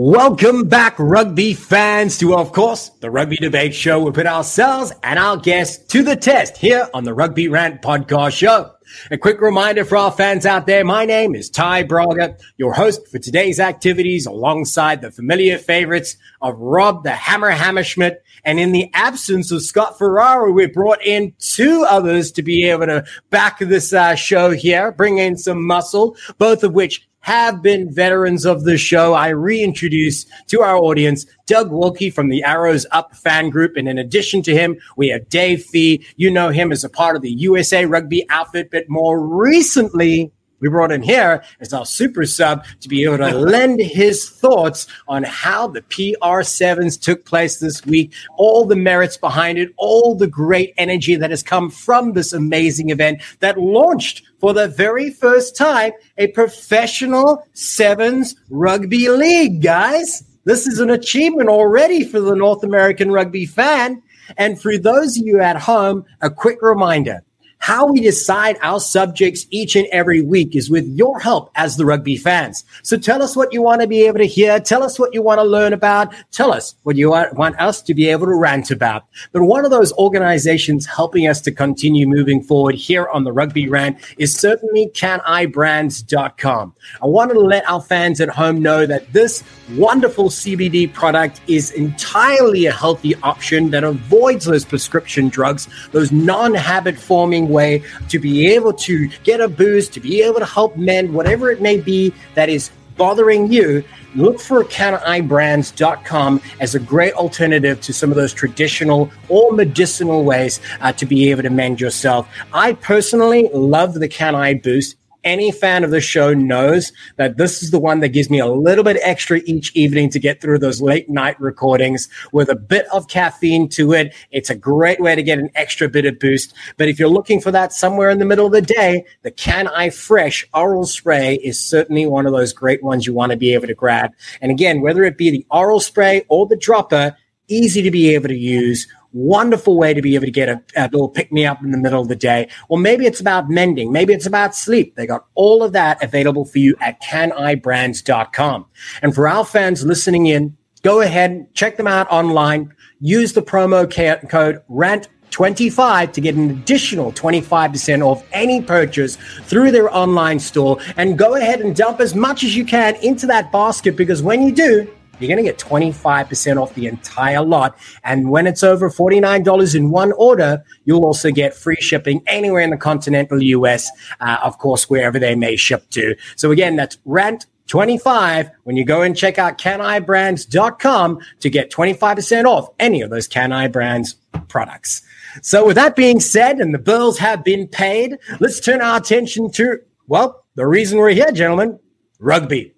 Welcome back, rugby fans, to, of course, the Rugby Debate Show. We put ourselves and our guests to the test here on the Rugby Rant Podcast Show. A quick reminder for our fans out there my name is Ty Braga, your host for today's activities, alongside the familiar favorites of Rob the Hammer Hammerschmidt. And in the absence of Scott Ferrara, we brought in two others to be able to back this uh, show here, bring in some muscle, both of which have been veterans of the show. I reintroduce to our audience Doug Wilkey from the Arrows Up fan group. And in addition to him, we have Dave Fee. You know him as a part of the USA Rugby outfit, but more recently, we brought in here as our super sub to be able to lend his thoughts on how the PR7s took place this week, all the merits behind it, all the great energy that has come from this amazing event that launched for the very first time a professional sevens rugby league, guys. This is an achievement already for the North American rugby fan. And for those of you at home, a quick reminder how we decide our subjects each and every week is with your help as the rugby fans. So tell us what you want to be able to hear. Tell us what you want to learn about. Tell us what you want us to be able to rant about. But one of those organizations helping us to continue moving forward here on the Rugby Rant is certainly canibrands.com. I want to let our fans at home know that this wonderful CBD product is entirely a healthy option that avoids those prescription drugs, those non-habit forming way to be able to get a boost, to be able to help men, whatever it may be that is bothering you, look for canibrands.com as a great alternative to some of those traditional or medicinal ways uh, to be able to mend yourself. I personally love the Can I Boost any fan of the show knows that this is the one that gives me a little bit extra each evening to get through those late night recordings with a bit of caffeine to it. It's a great way to get an extra bit of boost. But if you're looking for that somewhere in the middle of the day, the Can I Fresh oral spray is certainly one of those great ones you want to be able to grab. And again, whether it be the oral spray or the dropper, easy to be able to use wonderful way to be able to get a, a, little pick me up in the middle of the day. Or maybe it's about mending. Maybe it's about sleep. They got all of that available for you at canibrands.com. And for our fans listening in, go ahead, check them out online. Use the promo code RANT 25 to get an additional 25% off any purchase through their online store and go ahead and dump as much as you can into that basket because when you do, you're going to get 25% off the entire lot. And when it's over $49 in one order, you'll also get free shipping anywhere in the continental US, uh, of course, wherever they may ship to. So again, that's RANT 25 when you go and check out canibrands.com to get 25% off any of those Can Brands products. So with that being said, and the bills have been paid, let's turn our attention to, well, the reason we're here, gentlemen, rugby.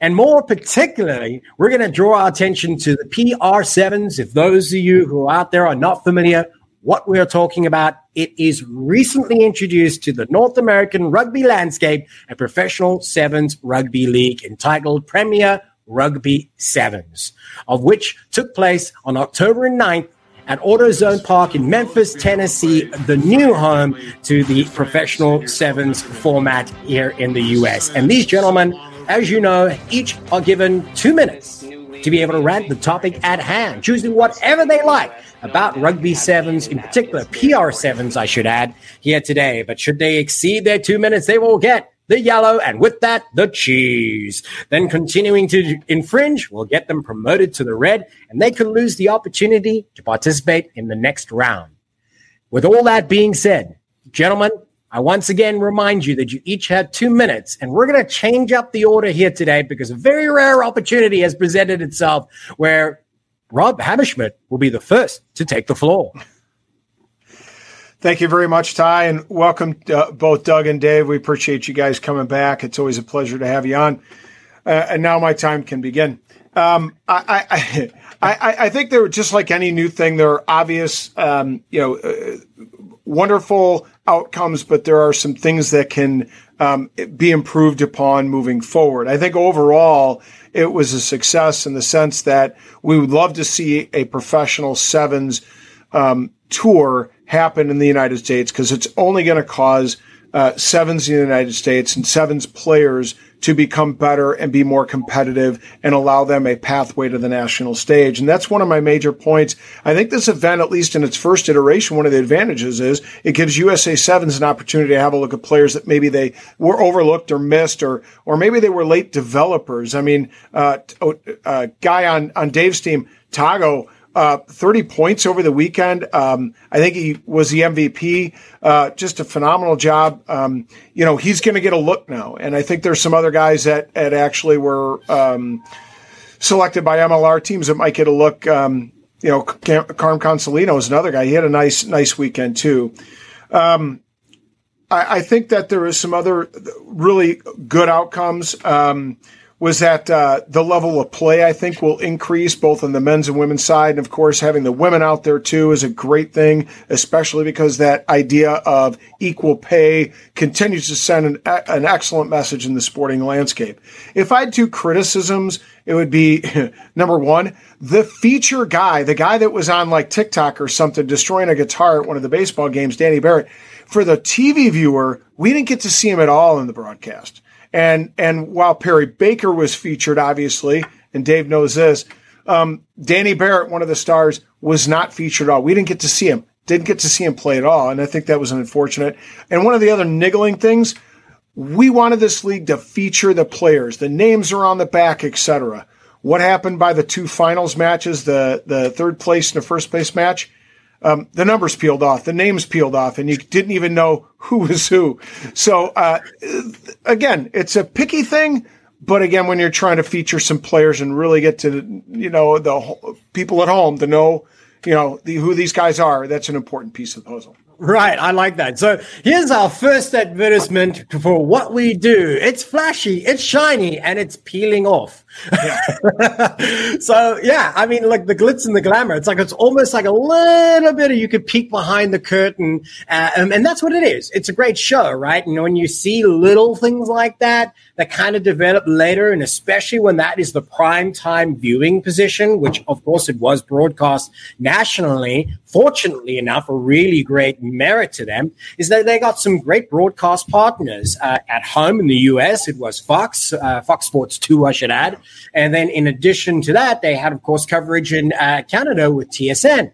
And more particularly, we're going to draw our attention to the PR7s. If those of you who are out there are not familiar, what we are talking about, it is recently introduced to the North American rugby landscape a professional sevens rugby league entitled Premier Rugby Sevens, of which took place on October 9th at AutoZone Park in Memphis, Tennessee, the new home to the professional sevens format here in the US. And these gentlemen as you know, each are given two minutes to be able to rant the topic at hand, choosing whatever they like about rugby sevens, in particular PR sevens, I should add, here today. But should they exceed their two minutes, they will get the yellow, and with that, the cheese. Then continuing to infringe will get them promoted to the red, and they could lose the opportunity to participate in the next round. With all that being said, gentlemen, I once again remind you that you each had two minutes, and we're going to change up the order here today because a very rare opportunity has presented itself where Rob Hammerschmidt will be the first to take the floor. Thank you very much, Ty, and welcome uh, both Doug and Dave. We appreciate you guys coming back. It's always a pleasure to have you on. Uh, and now my time can begin. Um, I, I, I, I, think there, just like any new thing, there are obvious, um, you know, uh, wonderful outcomes, but there are some things that can um, be improved upon moving forward. I think overall it was a success in the sense that we would love to see a professional sevens um, tour happen in the United States because it's only going to cause uh, sevens in the United States and sevens players to become better and be more competitive and allow them a pathway to the national stage. And that's one of my major points. I think this event, at least in its first iteration, one of the advantages is it gives USA Sevens an opportunity to have a look at players that maybe they were overlooked or missed, or or maybe they were late developers. I mean, uh, uh, guy on on Dave's team, Tago uh, 30 points over the weekend. Um, I think he was the MVP. Uh, just a phenomenal job. Um, you know, he's going to get a look now. And I think there's some other guys that, that actually were um, selected by MLR teams that might get a look. Um, you know, Carm Consolino is another guy. He had a nice, nice weekend too. Um, I, I, think that there is some other really good outcomes. Was that uh, the level of play I think will increase both on the men's and women's side. And of course, having the women out there too is a great thing, especially because that idea of equal pay continues to send an, an excellent message in the sporting landscape. If I had two criticisms, it would be number one, the feature guy, the guy that was on like TikTok or something, destroying a guitar at one of the baseball games, Danny Barrett. For the TV viewer, we didn't get to see him at all in the broadcast. And and while Perry Baker was featured, obviously, and Dave knows this, um, Danny Barrett, one of the stars, was not featured at all. We didn't get to see him. Didn't get to see him play at all, and I think that was unfortunate. And one of the other niggling things, we wanted this league to feature the players. The names are on the back, etc. What happened by the two finals matches, the the third place and the first place match? Um, the numbers peeled off, the names peeled off, and you didn't even know who was who. So uh, again, it's a picky thing, but again, when you're trying to feature some players and really get to you know the people at home to know you know the, who these guys are, that's an important piece of the puzzle. Right, I like that. So here's our first advertisement for what we do. It's flashy, it's shiny, and it's peeling off. Yeah. so yeah, I mean, like the glitz and the glamour. It's like it's almost like a little bit of you could peek behind the curtain, uh, and, and that's what it is. It's a great show, right? And when you see little things like that that kind of develop later, and especially when that is the prime time viewing position, which of course it was broadcast nationally. Fortunately enough, a really great merit to them is that they got some great broadcast partners uh, at home in the US. It was Fox, uh, Fox Sports Two, I should add. And then in addition to that, they had, of course, coverage in uh, Canada with TSN.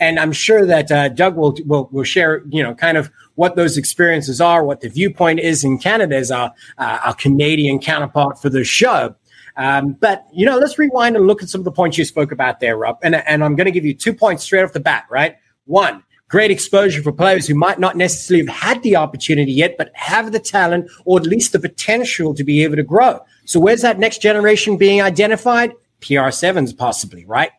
And I'm sure that uh, Doug will, will, will share, you know, kind of what those experiences are, what the viewpoint is in Canada as our, uh, our Canadian counterpart for the show. Um, but you know, let's rewind and look at some of the points you spoke about there, Rob. And, and I'm going to give you two points straight off the bat. Right, one, great exposure for players who might not necessarily have had the opportunity yet, but have the talent or at least the potential to be able to grow. So where's that next generation being identified? PR7s possibly, right?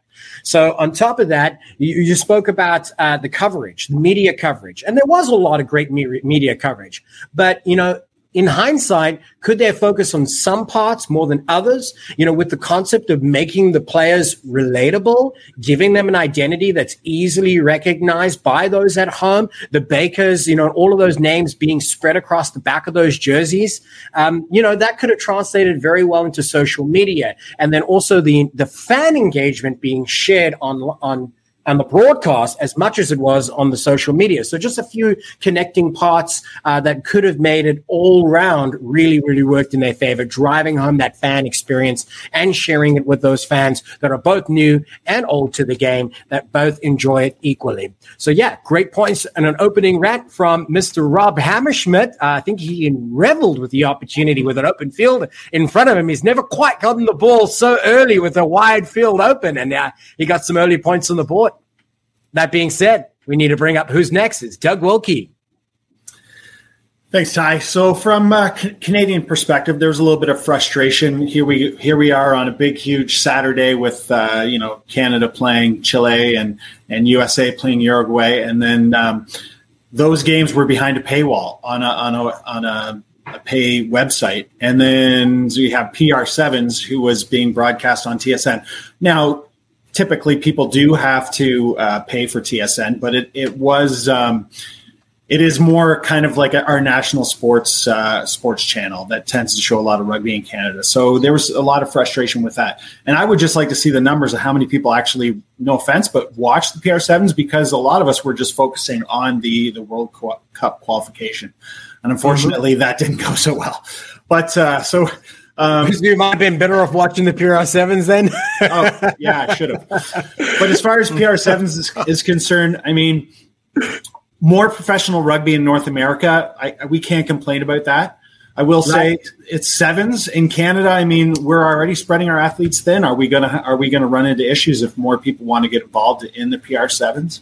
So on top of that, you, you spoke about uh, the coverage, the media coverage, and there was a lot of great media coverage. But you know, in hindsight, could they focus on some parts more than others? You know, with the concept of making the players relatable, giving them an identity that's easily recognized by those at home, the Bakers, you know, all of those names being spread across the back of those jerseys. Um, you know, that could have translated very well into social media. And then also the, the fan engagement being shared on, on, on the broadcast as much as it was on the social media. So just a few connecting parts uh, that could have made it all round really, really worked in their favor, driving home that fan experience and sharing it with those fans that are both new and old to the game that both enjoy it equally. So yeah, great points and an opening rant from Mr. Rob Hammerschmidt. Uh, I think he reveled with the opportunity with an open field in front of him. He's never quite gotten the ball so early with a wide field open and uh, he got some early points on the board. That being said, we need to bring up who's next. It's Doug Wilkey. Thanks, Ty. So, from a Canadian perspective, there's a little bit of frustration. Here we here we are on a big, huge Saturday with uh, you know Canada playing Chile and and USA playing Uruguay, and then um, those games were behind a paywall on a on a on a, a pay website, and then you have PR Sevens who was being broadcast on TSN. Now, typically people do have to uh, pay for TSN, but it, it was um, it is more kind of like our national sports uh, sports channel that tends to show a lot of rugby in Canada. So there was a lot of frustration with that, and I would just like to see the numbers of how many people actually, no offense, but watch the PR sevens because a lot of us were just focusing on the the World Cup qualification, and unfortunately mm-hmm. that didn't go so well. But uh, so um, you might have been better off watching the PR sevens then. oh, yeah, I should have. But as far as PR sevens is, is, concerned, I mean, more professional rugby in North America. I, we can't complain about that. I will say right. it's sevens in Canada. I mean, we're already spreading our athletes thin. Are we gonna are we gonna run into issues if more people want to get involved in the PR sevens?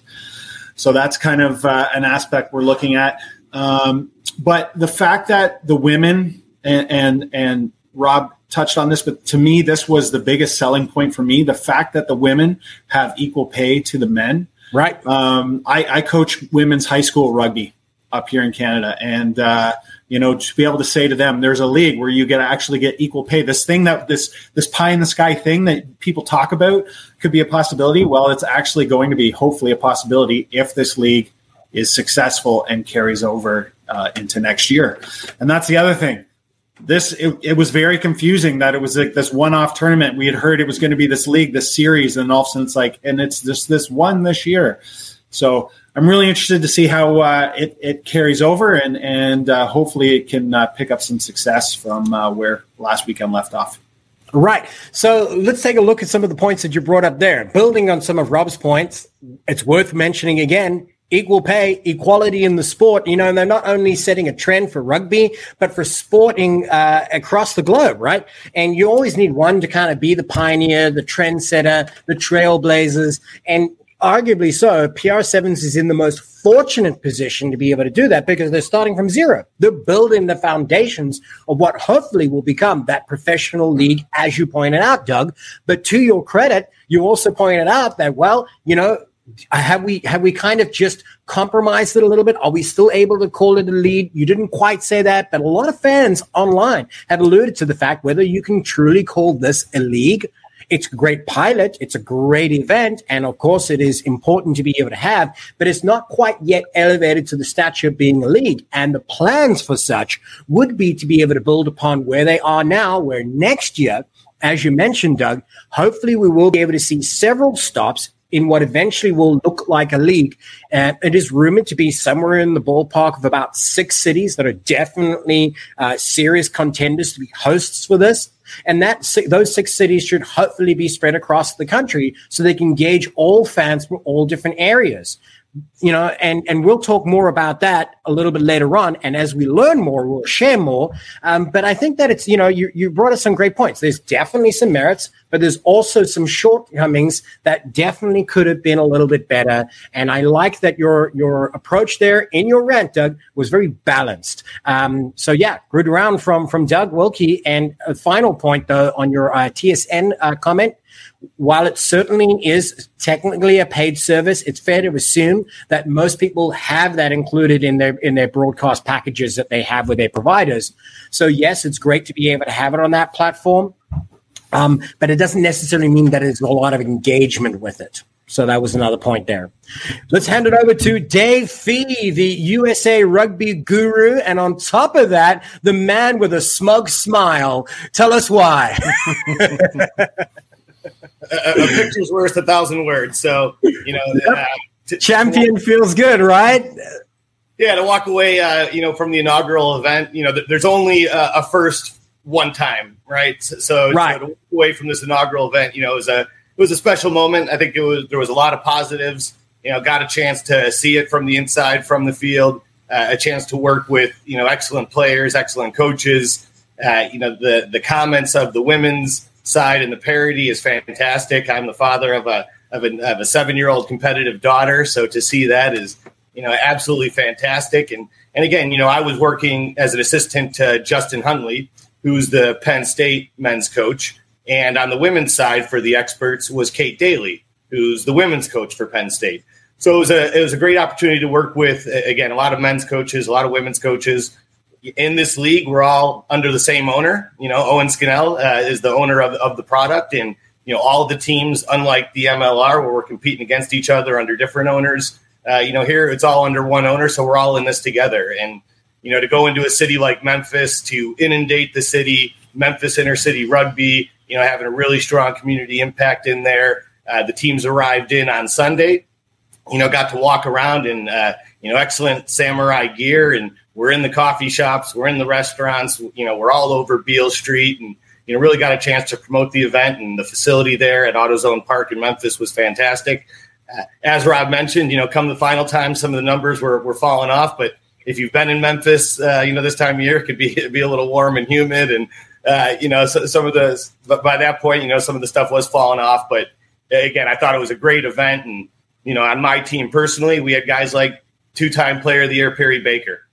So that's kind of uh, an aspect we're looking at. Um, but the fact that the women and, and and Rob touched on this, but to me, this was the biggest selling point for me. The fact that the women have equal pay to the men. Right. Um, I, I coach women's high school rugby up here in Canada, and uh, you know to be able to say to them there's a league where you get to actually get equal pay this thing that this this pie in the sky thing that people talk about could be a possibility well it's actually going to be hopefully a possibility if this league is successful and carries over uh, into next year and that's the other thing this it, it, was very confusing that it was like this one-off tournament we had heard it was going to be this league this series and all of a sudden it's like and it's this this one this year so I'm really interested to see how uh, it, it carries over, and and uh, hopefully it can uh, pick up some success from uh, where last weekend left off. Right. So let's take a look at some of the points that you brought up there. Building on some of Rob's points, it's worth mentioning again equal pay, equality in the sport. You know, and they're not only setting a trend for rugby, but for sporting uh, across the globe, right? And you always need one to kind of be the pioneer, the trendsetter, the trailblazers. And arguably so, PR7s is in the most fortunate position to be able to do that because they're starting from zero. They're building the foundations of what hopefully will become that professional league, as you pointed out, Doug. But to your credit, you also pointed out that, well, you know, Uh, have we have we kind of just compromised it a little bit? Are we still able to call it a lead? You didn't quite say that, but a lot of fans online have alluded to the fact whether you can truly call this a league it's a great pilot. It's a great event. And of course, it is important to be able to have, but it's not quite yet elevated to the stature of being a league. And the plans for such would be to be able to build upon where they are now, where next year, as you mentioned, Doug, hopefully we will be able to see several stops in what eventually will look like a league. And it is rumored to be somewhere in the ballpark of about six cities that are definitely uh, serious contenders to be hosts for this. And that those six cities should hopefully be spread across the country so they can gauge all fans from all different areas you know, and and we'll talk more about that a little bit later on. And as we learn more, we'll share more. Um, but I think that it's you know you you brought us some great points. There's definitely some merits, but there's also some shortcomings that definitely could have been a little bit better. And I like that your your approach there in your rant, Doug, was very balanced. Um, so yeah, good round from from Doug Wilkey. And a final point though on your uh, TSN uh, comment while it certainly is technically a paid service, it's fair to assume that most people have that included in their in their broadcast packages that they have with their providers. So yes, it's great to be able to have it on that platform, um, but it doesn't necessarily mean that there's a lot of engagement with it. So that was another point there. Let's hand it over to Dave Fee, the USA rugby guru. And on top of that, the man with a smug smile. Tell us why. a, a picture's worth a thousand words. So you know, yep. uh, to, champion to, feels good, right? Yeah, to walk away, uh, you know, from the inaugural event, you know, th- there's only uh, a first one time, right? So, so right. to walk away from this inaugural event, you know, it was a it was a special moment. I think it was there was a lot of positives. You know, got a chance to see it from the inside, from the field, uh, a chance to work with you know excellent players, excellent coaches. Uh, you know, the the comments of the women's side, and the parody is fantastic. I'm the father of a of of a seven year old competitive daughter, so to see that is you know absolutely fantastic. And and again, you know, I was working as an assistant to Justin Huntley, who's the Penn State men's coach, and on the women's side for the experts was Kate Daly, who's the women's coach for Penn State. So it was a it was a great opportunity to work with again a lot of men's coaches, a lot of women's coaches, in this league, we're all under the same owner. You know, Owen Scannell uh, is the owner of, of the product, and you know all the teams, unlike the MLR, where we're competing against each other under different owners. Uh, you know, here it's all under one owner, so we're all in this together. And you know, to go into a city like Memphis to inundate the city, Memphis inner city rugby, you know, having a really strong community impact in there. Uh, the teams arrived in on Sunday. You know, got to walk around in uh, you know excellent samurai gear and we're in the coffee shops, we're in the restaurants, you know, we're all over Beale Street and, you know, really got a chance to promote the event and the facility there at AutoZone Park in Memphis was fantastic. Uh, as Rob mentioned, you know, come the final time, some of the numbers were, were falling off, but if you've been in Memphis, uh, you know, this time of year, it could be, be a little warm and humid. And, uh, you know, so, some of the, but by that point, you know, some of the stuff was falling off. But again, I thought it was a great event. And, you know, on my team personally, we had guys like two time player of the year, Perry Baker.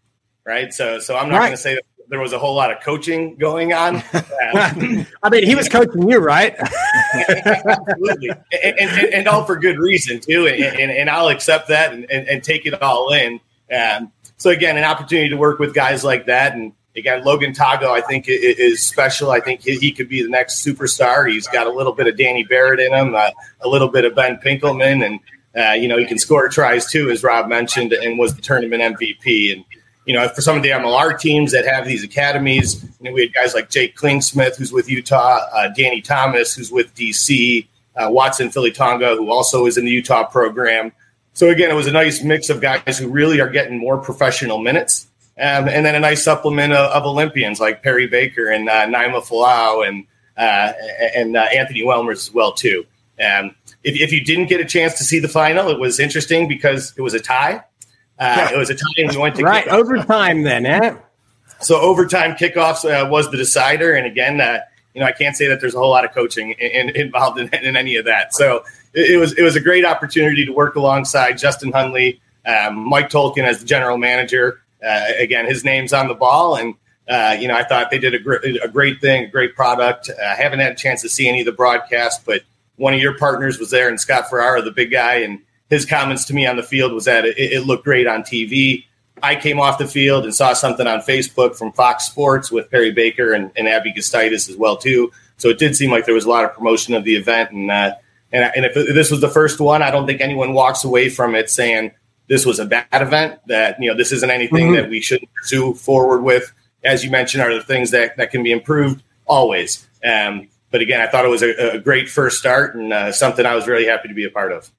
Right. So, so I'm not right. going to say that there was a whole lot of coaching going on. I mean, he was coaching you, right? Absolutely, and, and, and, all for good reason too. And, and I'll accept that and, and, take it all in. Um, so again, an opportunity to work with guys like that, and again, Logan Tago, I think is special. I think he could be the next superstar. He's got a little bit of Danny Barrett in him, uh, a little bit of Ben Pinkelman, and uh, you know he can score tries too, as Rob mentioned, and was the tournament MVP. And you know, for some of the MLR teams that have these academies, you know, we had guys like Jake Klingsmith, who's with Utah, uh, Danny Thomas, who's with DC, uh, Watson Philly Tonga, who also is in the Utah program. So again, it was a nice mix of guys who really are getting more professional minutes, um, and then a nice supplement of, of Olympians like Perry Baker and uh, Naima Fuala'au and uh, and uh, Anthony Welmers as well too. Um, if, if, you didn't get a chance to see the final, it was interesting because it was a tie. Uh, it was a tie, we went to right overtime. Then, eh? So overtime kickoffs uh, was the decider, and again, uh, you know, I can't say that there's a whole lot of coaching in, in, involved in, in, any of that. So it, it, was it was a great opportunity to work alongside Justin Hunley, um, Mike Tolkin as the general manager. Uh, again, his name's on the ball, and uh, you know, I thought they did a, gr- a great thing, a great product. I haven't had a chance to see any of the broadcast, but one of your partners was there, and Scott Ferrara, the big guy, and his comments to me on the field was that it, it looked great on TV. I came off the field and saw something on Facebook from Fox Sports with Perry Baker and, and Abby Gustaitis as well too. So it did seem like there was a lot of promotion of the event, and uh, and, and if this was the first one, I don't think anyone walks away from it saying this was a bad event. That you know this isn't anything mm-hmm. that we should pursue forward with. As you mentioned, are the things that that can be improved always. Um, but again, I thought it was a, a great first start and uh, something I was really happy to be a part of.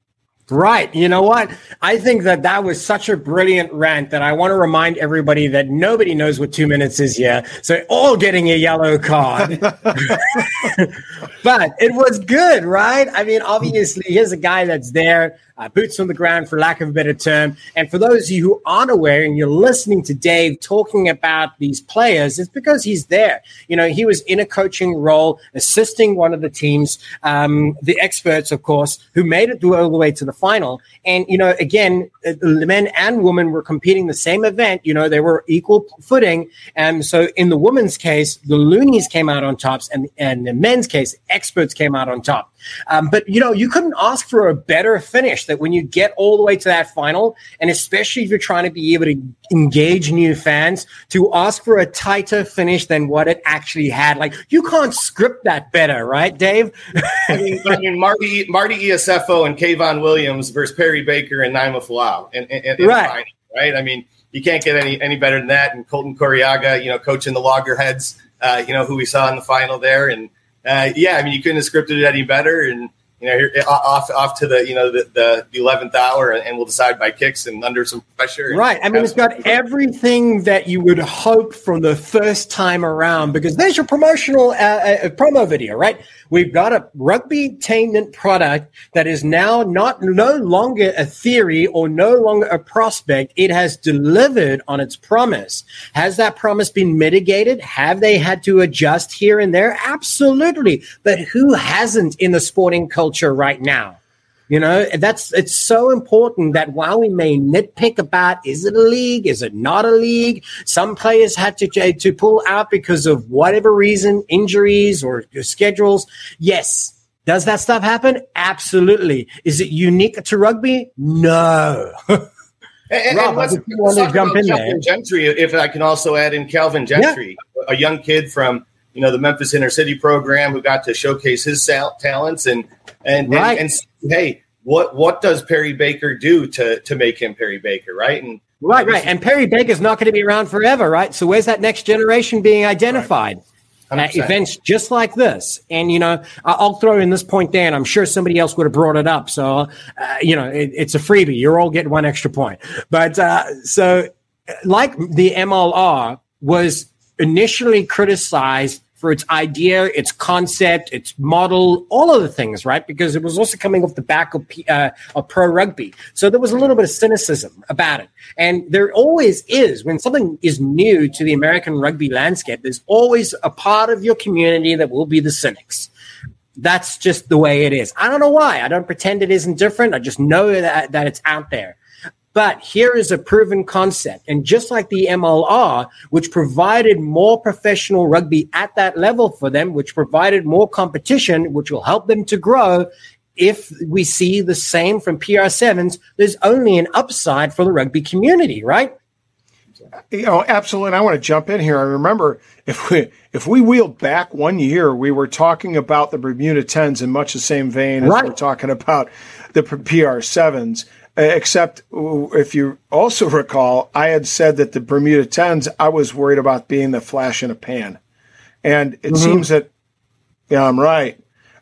Right. You know what? I think that that was such a brilliant rant that I want to remind everybody that nobody knows what two minutes is yet. So all getting a yellow card. but it was good, right? I mean, obviously, here's a guy that's there uh, boots on the ground, for lack of a better term. And for those of you who aren't aware and you're listening to Dave talking about these players, it's because he's there. You know, he was in a coaching role, assisting one of the teams, um, the experts, of course, who made it all the way to the final. And, you know, again, uh, the men and women were competing the same event. You know, they were equal footing. And so in the women's case, the loonies came out on tops, and, and the men's case, experts came out on top. Um, but you know, you couldn't ask for a better finish. That when you get all the way to that final, and especially if you're trying to be able to engage new fans, to ask for a tighter finish than what it actually had. Like you can't script that better, right, Dave? I, mean, I mean, Marty Marty Iosefo and Kevon Williams versus Perry Baker and Naima Fuala'au, and, and, and right. Final, right? I mean, you can't get any any better than that. And Colton Cariaga, you know, coaching the Loggerheads, uh, you know, who we saw in the final there, and uh, yeah, I mean, you couldn't have scripted it any better. And you know, here, off off to the you know the the eleventh hour, and we'll decide by kicks and under some pressure. Right. I mean, it's got everything that you would hope from the first time around. Because there's your promotional uh, uh, promo video, right? We've got a rugby tainment product that is now not no longer a theory or no longer a prospect. It has delivered on its promise. Has that promise been mitigated? Have they had to adjust here and there? Absolutely. But who hasn't in the sporting culture? Culture right now. You know, that's it's so important that while we may nitpick about is it a league, is it not a league, some players had to uh, to pull out because of whatever reason, injuries or schedules. Yes, does that stuff happen? Absolutely. Is it unique to rugby? No. And, Rob, and let's, let's jump in there. Gentry, if I can also add in Calvin Gentry, yeah. a young kid from you know the Memphis Inner City program who got to showcase his talents and and, right. and, and hey, what what does Perry Baker do to to make him Perry Baker, right? And right, right. And Perry Baker's not going to be around forever, right? So where's that next generation being identified? Right. At events just like this, and you know, I'll throw in this point, Dan. I'm sure somebody else would have brought it up, so uh, you know, it, it's a freebie. You're all getting one extra point. But uh, so like the MLR was initially criticized for its idea, its concept, its model, all of the things, right? Because it was also coming off the back of, uh, of pro rugby. So there was a little bit of cynicism about it. And there always is, when something is new to the American rugby landscape, there's always a part of your community that will be the cynics. That's just the way it is. I don't know why. I don't pretend it isn't different. I just know that, that it's out there. But here is a proven concept. And just like the MLR, which provided more professional rugby at that level for them, which provided more competition, which will help them to grow. If we see the same from PR7s, there's only an upside for the rugby community, right? You know, absolutely. And I want to jump in here. I remember if we if we wheeled back one year, we were talking about the Bermuda tens in much the same vein as right. we're talking about the PR sevens. Uh, except if you also recall, I had said that the Bermuda tens, I was worried about being the flash in a pan, and it mm-hmm. seems that yeah, I'm right.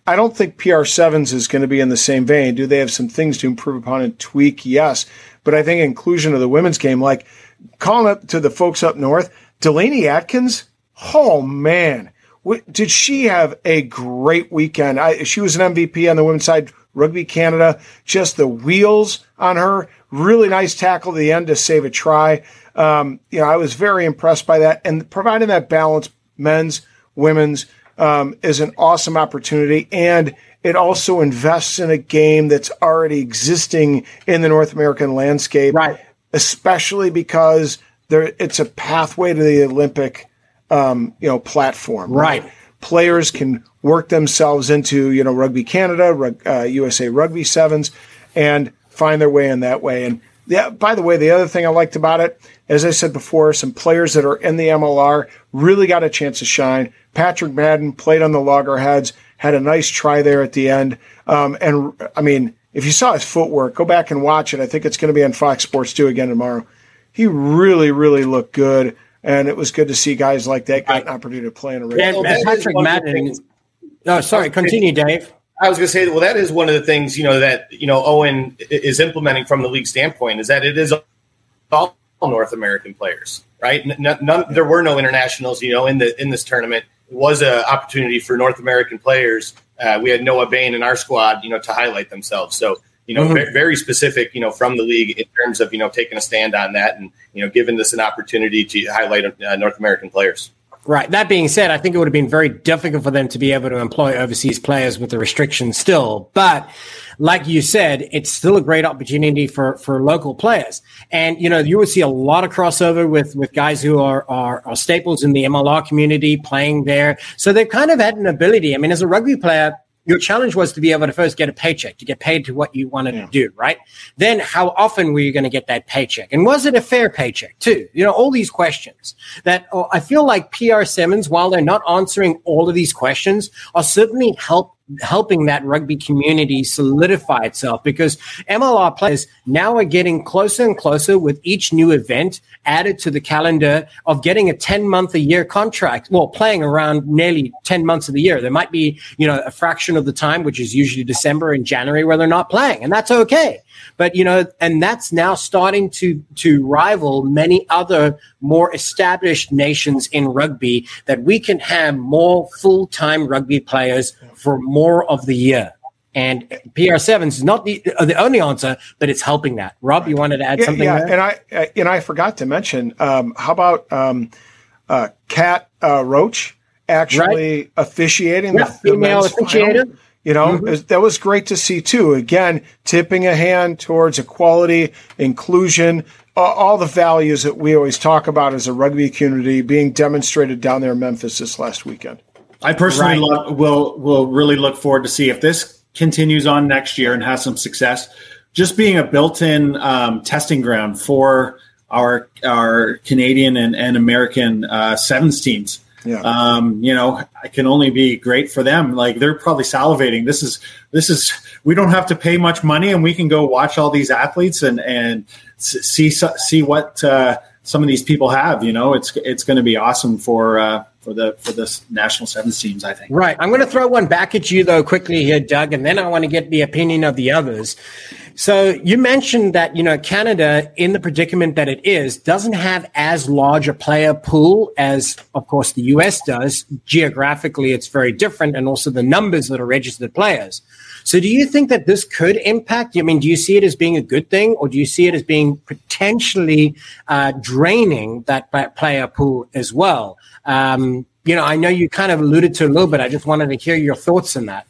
I don't think PR sevens is going to be in the same vein. Do they have some things to improve upon and tweak? Yes, but I think inclusion of the women's game, like calling up to the folks up north, Delaney Atkins. Oh man, did she have a great weekend? I, she was an MVP on the women's side. Rugby Canada, just the wheels on her. Really nice tackle at the end to save a try. Um, you know, I was very impressed by that. And providing that balance, men's, women's, um, is an awesome opportunity. And it also invests in a game that's already existing in the North American landscape. Right. Especially because there, it's a pathway to the Olympic, um, you know, platform. Right. right. Players can work themselves into, you know, Rugby Canada, uh, USA Rugby Sevens, and find their way in that way. And yeah, by the way, the other thing I liked about it, as I said before, some players that are in the MLR really got a chance to shine. Patrick Madden played on the loggerheads, had a nice try there at the end. Um, and I mean, if you saw his footwork, go back and watch it. I think it's going to be on Fox Sports 2 again tomorrow. He really, really looked good. And it was good to see guys like that get an opportunity to play in a race. Yeah, Patrick Madden. No, sorry. Continue, Dave. I was going to say, well, that is one of the things you know that you know Owen is implementing from the league standpoint is that it is all North American players, right? None, none, there were no internationals, you know, in the in this tournament. It was an opportunity for North American players. Uh, we had Noah Bain in our squad, you know, to highlight themselves. So you know, mm-hmm. very specific, you know, from the league in terms of you know taking a stand on that and you know giving this an opportunity to highlight uh, North American players. Right. That being said, I think it would have been very difficult for them to be able to employ overseas players with the restrictions still. But like you said, it's still a great opportunity for, for local players. And, you know, you would see a lot of crossover with, with guys who are, are, are staples in the MLR community playing there. So they've kind of had an ability. I mean, as a rugby player, your challenge was to be able to first get a paycheck, to get paid to what you wanted yeah. to do, right? Then how often were you going to get that paycheck? And was it a fair paycheck too? You know, all these questions that oh, I feel like PR Sevens, while they're not answering all of these questions, are certainly help helping that rugby community solidify itself because MLR players now are getting closer and closer with each new event added to the calendar of getting a 10 month a year contract. Well, playing around nearly 10 months of the year. There might be, you know, a fraction of the time, which is usually December and January where they're not playing. And that's okay. But you know, and that's now starting to to rival many other more established nations in rugby that we can have more full time rugby players for more of the year. And PR7 is not the uh, the only answer, but it's helping that. Rob, you wanted to add yeah, something? Yeah, there? and I and I forgot to mention. Um, how about um, uh, Kat uh, Roach actually right. officiating yeah, the, the female officiator? Final? You know, mm-hmm. that was great to see too. Again, tipping a hand towards equality, inclusion, all the values that we always talk about as a rugby community being demonstrated down there in Memphis this last weekend. I personally right. love, will will really look forward to see if this continues on next year and has some success. Just being a built-in um, testing ground for our our Canadian and, and American uh, sevens teams yeah. Um, you know, it can only be great for them. Like they're probably salivating. This is this is we don't have to pay much money, and we can go watch all these athletes and and see see what uh, some of these people have. You know, it's it's going to be awesome for uh, for the for the national sevens teams. I think. Right. I'm going to throw one back at you though quickly here, Doug, and then I want to get the opinion of the others. So you mentioned that, you know, Canada in the predicament that it is doesn't have as large a player pool as, of course, the US does. Geographically, it's very different and also the numbers that are registered players. So do you think that this could impact? I mean, do you see it as being a good thing or do you see it as being potentially uh, draining that player pool as well? Um, you know, I know you kind of alluded to a little bit. I just wanted to hear your thoughts on that.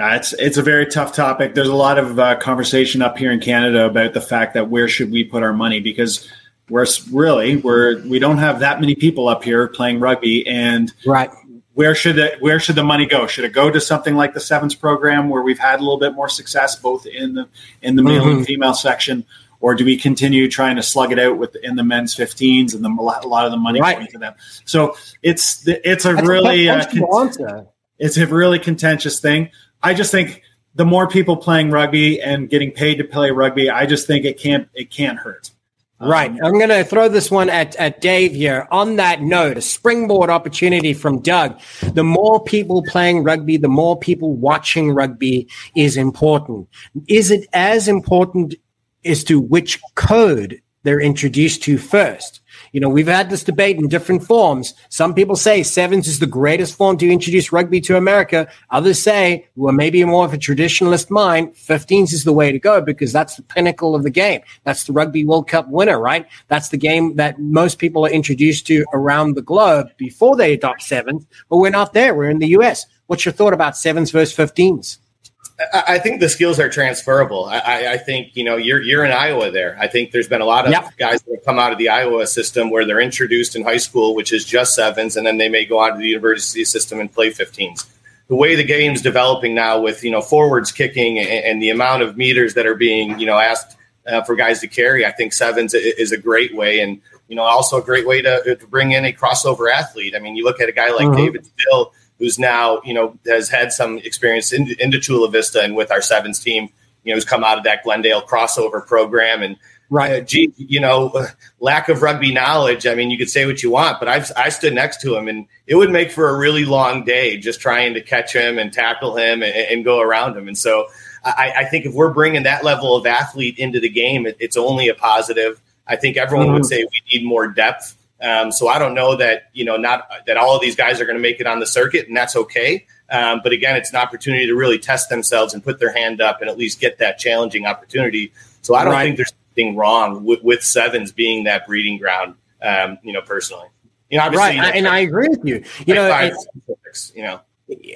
Uh, it's it's a very tough topic. There's a lot of uh, conversation up here in Canada about the fact that where should we put our money because we're really we're we don't have that many people up here playing rugby and right where should it where should the money go should it go to something like the sevens program where we've had a little bit more success both in the in the male mm-hmm. and female section or do we continue trying to slug it out with in the men's 15s and the, a lot of the money right. going to them so it's it's a That's really a uh, it's a really contentious thing I just think the more people playing rugby and getting paid to play rugby, I just think it can't it can't hurt. Right. Um, I'm going to throw this one at, at Dave here. On that note, a springboard opportunity from Doug. The more people playing rugby, the more people watching rugby is important. Is it as important as to which code they're introduced to first? You know, we've had this debate in different forms. Some people say sevens is the greatest form to introduce rugby to America. Others say, well, maybe more of a traditionalist mind, 15s is the way to go because that's the pinnacle of the game. That's the Rugby World Cup winner, right? That's the game that most people are introduced to around the globe before they adopt sevens, but we're not there. We're in the US. What's your thought about sevens versus 15s? I think the skills are transferable. I, I, think you know you're you're in Iowa there. I think there's been a lot of yep. guys that have come out of the Iowa system where they're introduced in high school, which is just sevens, and then they may go on to the university system and play 15s. The way the game's developing now, with you know forwards kicking and, and the amount of meters that are being you know asked uh, for guys to carry, I think sevens is a great way, and you know also a great way to, to bring in a crossover athlete. I mean, you look at a guy like uh-huh. David Still who's now you know has had some experience in, into Chula Vista and with our sevens team. You know, who's come out of that Glendale crossover program and. Right. Uh, gee, you know, lack of rugby knowledge. I mean, you could say what you want, but I've I stood next to him, and it would make for a really long day just trying to catch him and tackle him and, and go around him. And so, I, I, think if we're bringing that level of athlete into the game, it, it's only a positive. I think everyone mm-hmm. would say we need more depth um, so I don't know that you know not that all of these guys are going to make it on the circuit, and that's okay. Um, but again, it's an opportunity to really test themselves and put their hand up and at least get that challenging opportunity. So I don't right. think there's anything wrong with, with, sevens being that breeding ground. Um, you know, personally, you know, right, you know, and I agree with you. You like know, you know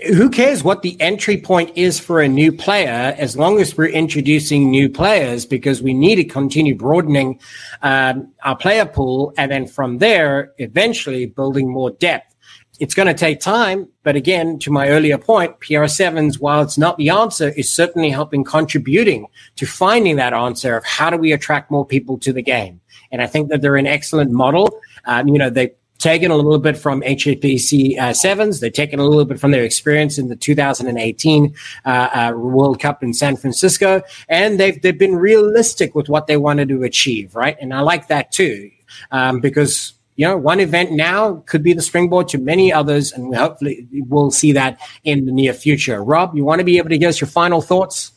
who cares what the entry point is for a new player as long as we're introducing new players because we need to continue broadening um, our player pool and then from there eventually building more depth. It's going to take time but again to my earlier point pr7s while it's not the answer is certainly helping contributing to finding that answer of how do we attract more people to the game. And i think that they're an excellent model. Um, you know they taken a little bit from HPC uh, sevens. They've taken a little bit from their experience in the 2018 uh, uh, World Cup in San Francisco, and they've they've been realistic with what they wanted to achieve, right? And I like that too, um, because you know, one event now could be the springboard to many others, and hopefully we'll see that in the near future. Rob, you want to be able to give us your final thoughts?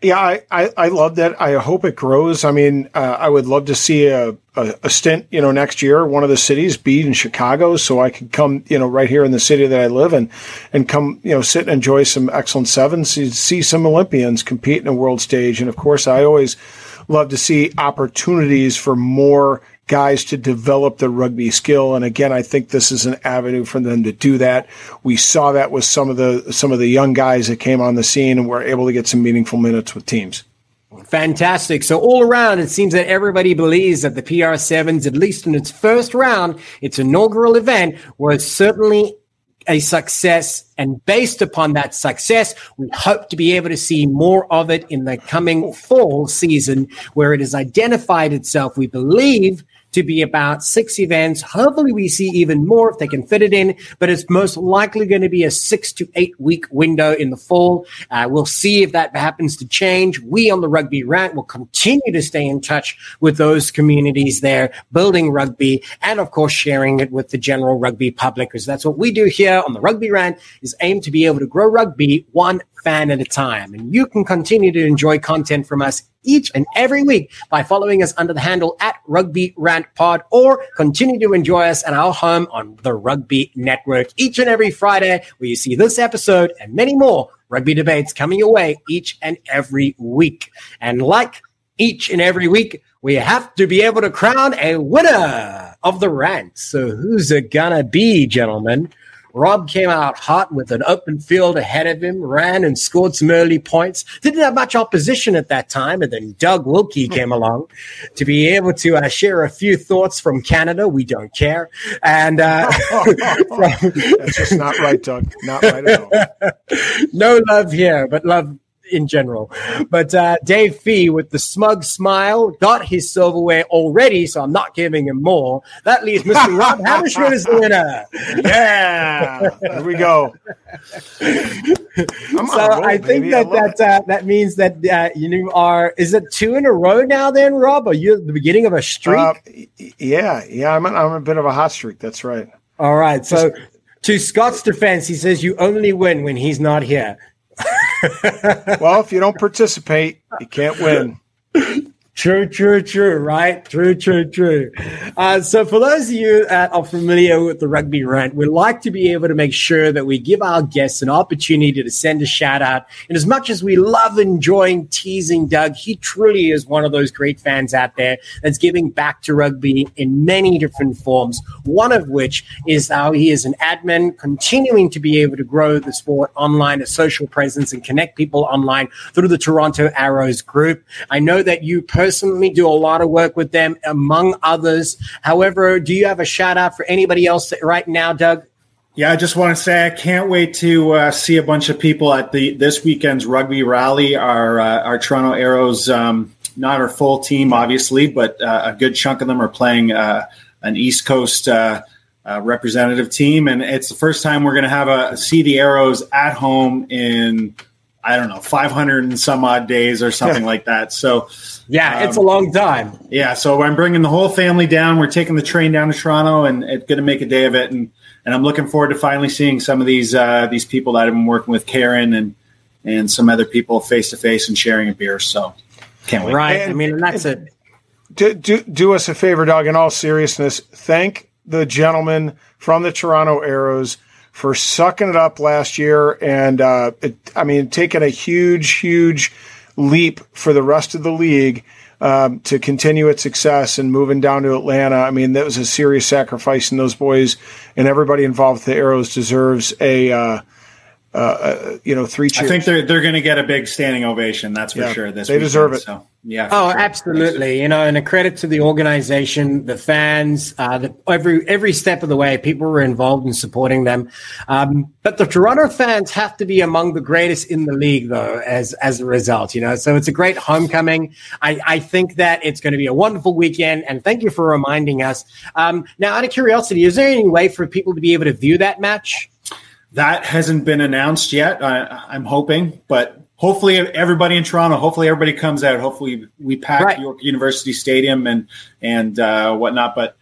Yeah, I, I, I, love that. I hope it grows. I mean, uh, I would love to see a, a, a, stint, you know, next year, one of the cities be in Chicago so I could come, you know, right here in the city that I live in and come, you know, sit and enjoy some excellent sevens, see, see some Olympians compete in a world stage. And of course, I always love to see opportunities for more guys to develop the rugby skill. And again, I think this is an avenue for them to do that. We saw that with some of the some of the young guys that came on the scene and were able to get some meaningful minutes with teams. Fantastic. So all around, it seems that everybody believes that the PR7s, at least in its first round, its inaugural event, was certainly a success. And based upon that success, we hope to be able to see more of it in the coming fall season where it has identified itself, we believe, to be about six events. Hopefully, we see even more if they can fit it in, but it's most likely going to be a six to eight week window in the fall. Uh, we'll see if that happens to change. We on the Rugby Rant will continue to stay in touch with those communities there, building rugby, and of course, sharing it with the general rugby public, because that's what we do here on the Rugby Rant is aim to be able to grow rugby one fan at a time. And you can continue to enjoy content from us each and every week by following us under the handle at Rugby Rant Pod or continue to enjoy us at our home on the Rugby Network each and every Friday where you see this episode and many more rugby debates coming your way each and every week. And like each and every week, we have to be able to crown a winner of the rant. So who's it gonna be, gentlemen? Rob came out hot with an open field ahead of him, ran and scored some early points. Didn't have much opposition at that time. And then Doug Wilkey came along to be able to uh, share a few thoughts from Canada. We don't care. And uh, that's just not right, Doug. Not right at all. no love here, but love in general. But uh, Dave Fee, with the smug smile, got his silverware already, so I'm not giving him more. That leaves Mr. Rob Hammerschmidt as the winner. Yeah, here we go. so roll, I think baby. that I that uh, that means that uh, you are. Is it two in a row now? Then Rob, are you at the beginning of a streak? Uh, yeah, yeah, I'm a, I'm a bit of a hot streak. That's right. All right, so. To Scott's defense, he says you only win when he's not here. Well, if you don't participate, you can't win. True, true, true, right? True, true, true. Uh, so, for those of you that are familiar with the rugby rant, we like to be able to make sure that we give our guests an opportunity to send a shout out. And as much as we love enjoying teasing Doug, he truly is one of those great fans out there that's giving back to rugby in many different forms. One of which is how he is an admin, continuing to be able to grow the sport online, a social presence, and connect people online through the Toronto Arrows group. I know that you personally personally do a lot of work with them, among others. However, do you have a shout out for anybody else right now, Doug? Yeah, I just want to say I can't wait to uh, see a bunch of people at the this weekend's rugby rally. Our uh, our Toronto Arrows, um, not our full team, obviously, but uh, a good chunk of them are playing uh, an East Coast uh, uh, representative team, and it's the first time we're going to have a see the Arrows at home in I don't know, 500 and some odd days or something like that. So, yeah, um, it's a long time. Yeah. So I'm bringing the whole family down. We're taking the train down to Toronto and it's going to make a day of it. And, and I'm looking forward to finally seeing some of these, uh, these people that I've been working with Karen and, and some other people face to face and sharing a beer. So can't wait. Right. And, I mean, that's it. Do, do, do us a favor, dog, in all seriousness, thank the gentleman from the Toronto Arrows for sucking it up last year and uh, it, I mean taking a huge, huge leap for the rest of the league um, to continue its success and moving down to Atlanta. I mean that was a serious sacrifice, and those boys and everybody involved with the Arrows deserves a. Uh, uh, uh you know, three cheers. I think they're they're going to get a big standing ovation. That's for yeah, sure. This they weekend, deserve it. So. Yeah. Oh, sure. absolutely. You know, and a credit to the organization, the fans, uh, the, every every step of the way, people were involved in supporting them. Um, but the Toronto fans have to be among the greatest in the league, though, as as a result. You know, so it's a great homecoming. I, I think that it's going to be a wonderful weekend, and thank you for reminding us. Um, now, out of curiosity, is there any way for people to be able to view that match? That hasn't been announced yet. I, I'm hoping, but hopefully everybody in Toronto, hopefully everybody comes out. Hopefully we pack right. York University Stadium and and uh, whatnot. But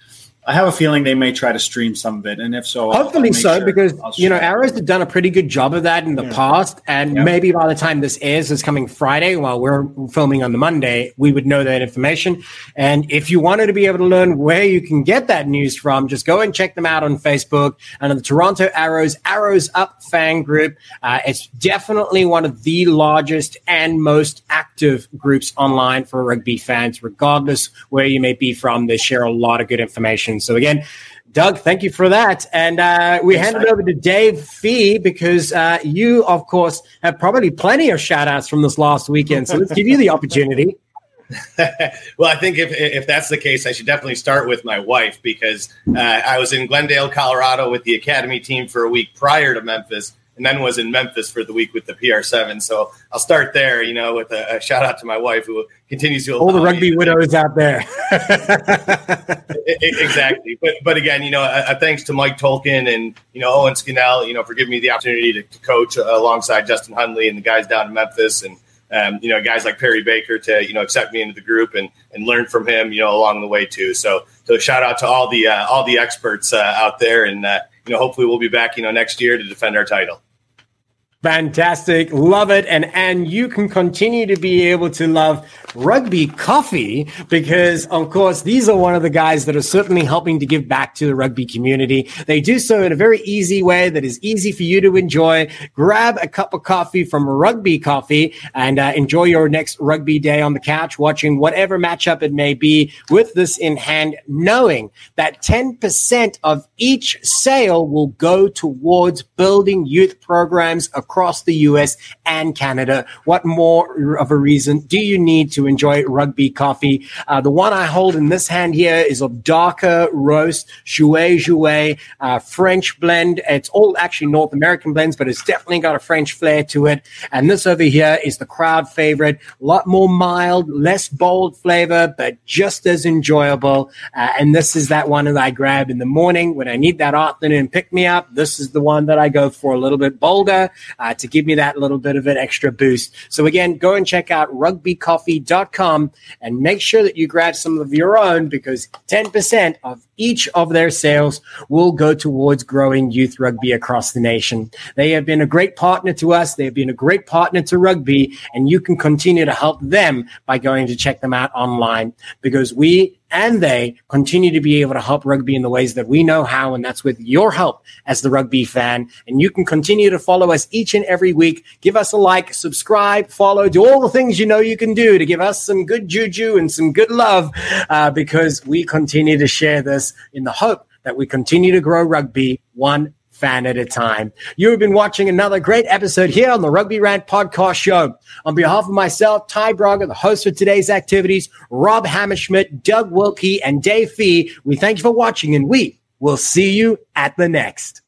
I have a feeling they may try to stream some of it, and if so, hopefully so, sure because you know Arrows have done a pretty good job of that in the yeah. past, and maybe by the time this airs, is coming Friday while we're filming on the Monday, we would know that information. And if you wanted to be able to learn where you can get that news from, just go and check them out on Facebook and on the Toronto Arrows Arrows Up fan group. Uh, it's definitely one of the largest and most active groups online for rugby fans, regardless where you may be from. They share a lot of good information questions. So again, Doug, thank you for that. And uh, we hand it over to Dave Fee because uh, you, of course, have probably plenty of shout outs from this last weekend. So let's give you the opportunity. well, I think if, if that's the case, I should definitely start with my wife because uh, I was in Glendale, Colorado with the academy team for a week prior to Memphis. And then was in Memphis for the week with the PR7. So I'll start there, you know, with a, a shout out to my wife who continues to all the rugby widows out there. exactly, but but again, you know, a, a, thanks to Mike Tolkin and you know Owen Scannell, you know, for giving me the opportunity to, to coach alongside Justin Hundley and the guys down in Memphis and um, you know, guys like Perry Baker to, you know, accept me into the group and, and learn from him, you know, along the way too. So, so shout out to all the, uh, all the experts uh, out there. And, uh, you know, hopefully we'll be back, you know, next year to defend our title. Fantastic. Love it. And and you can continue to be able to love rugby coffee because of course these are one of the guys that are certainly helping to give back to the rugby community. They do so in a very easy way that is easy for you to enjoy. Grab a cup of coffee from Rugby Coffee and uh, enjoy your next rugby day on the couch watching whatever matchup it may be with this in hand knowing that 10% of each sale will go towards building youth programs across the US and Canada. What more of a reason do you need to enjoy rugby coffee? Uh, the one I hold in this hand here is a darker roast, Jouet Jouet, uh, French blend. It's all actually North American blends, but it's definitely got a French flair to it. And this over here is the crowd favorite, a lot more mild, less bold flavor, but just as enjoyable. Uh, and this is that one that I grab in the morning when I need that afternoon pick me up. This is the one that I go for a little bit bolder uh, to give me that little bit of an extra boost. So again, go and check out rugbycoffee.com and make sure that you grab some of your own because 10% of each of their sales will go towards growing youth rugby across the nation. They have been a great partner to us. They have been a great partner to rugby and you can continue to help them by going to check them out online because we and they continue to be able to help rugby in the ways that we know how. And that's with your help as the rugby fan. And you can continue to follow us each and every week. Give us a like, subscribe, follow, do all the things you know you can do to give us some good juju and some good love uh, because we continue to share this in the hope that we continue to grow rugby one fan at a time. You have been watching another great episode here on the Rugby Rant podcast show. On behalf of myself, Ty Braga, the host for today's activities, Rob Hammerschmidt, Doug Wilkey, and Dave Fee, we thank you for watching and we will see you at the next.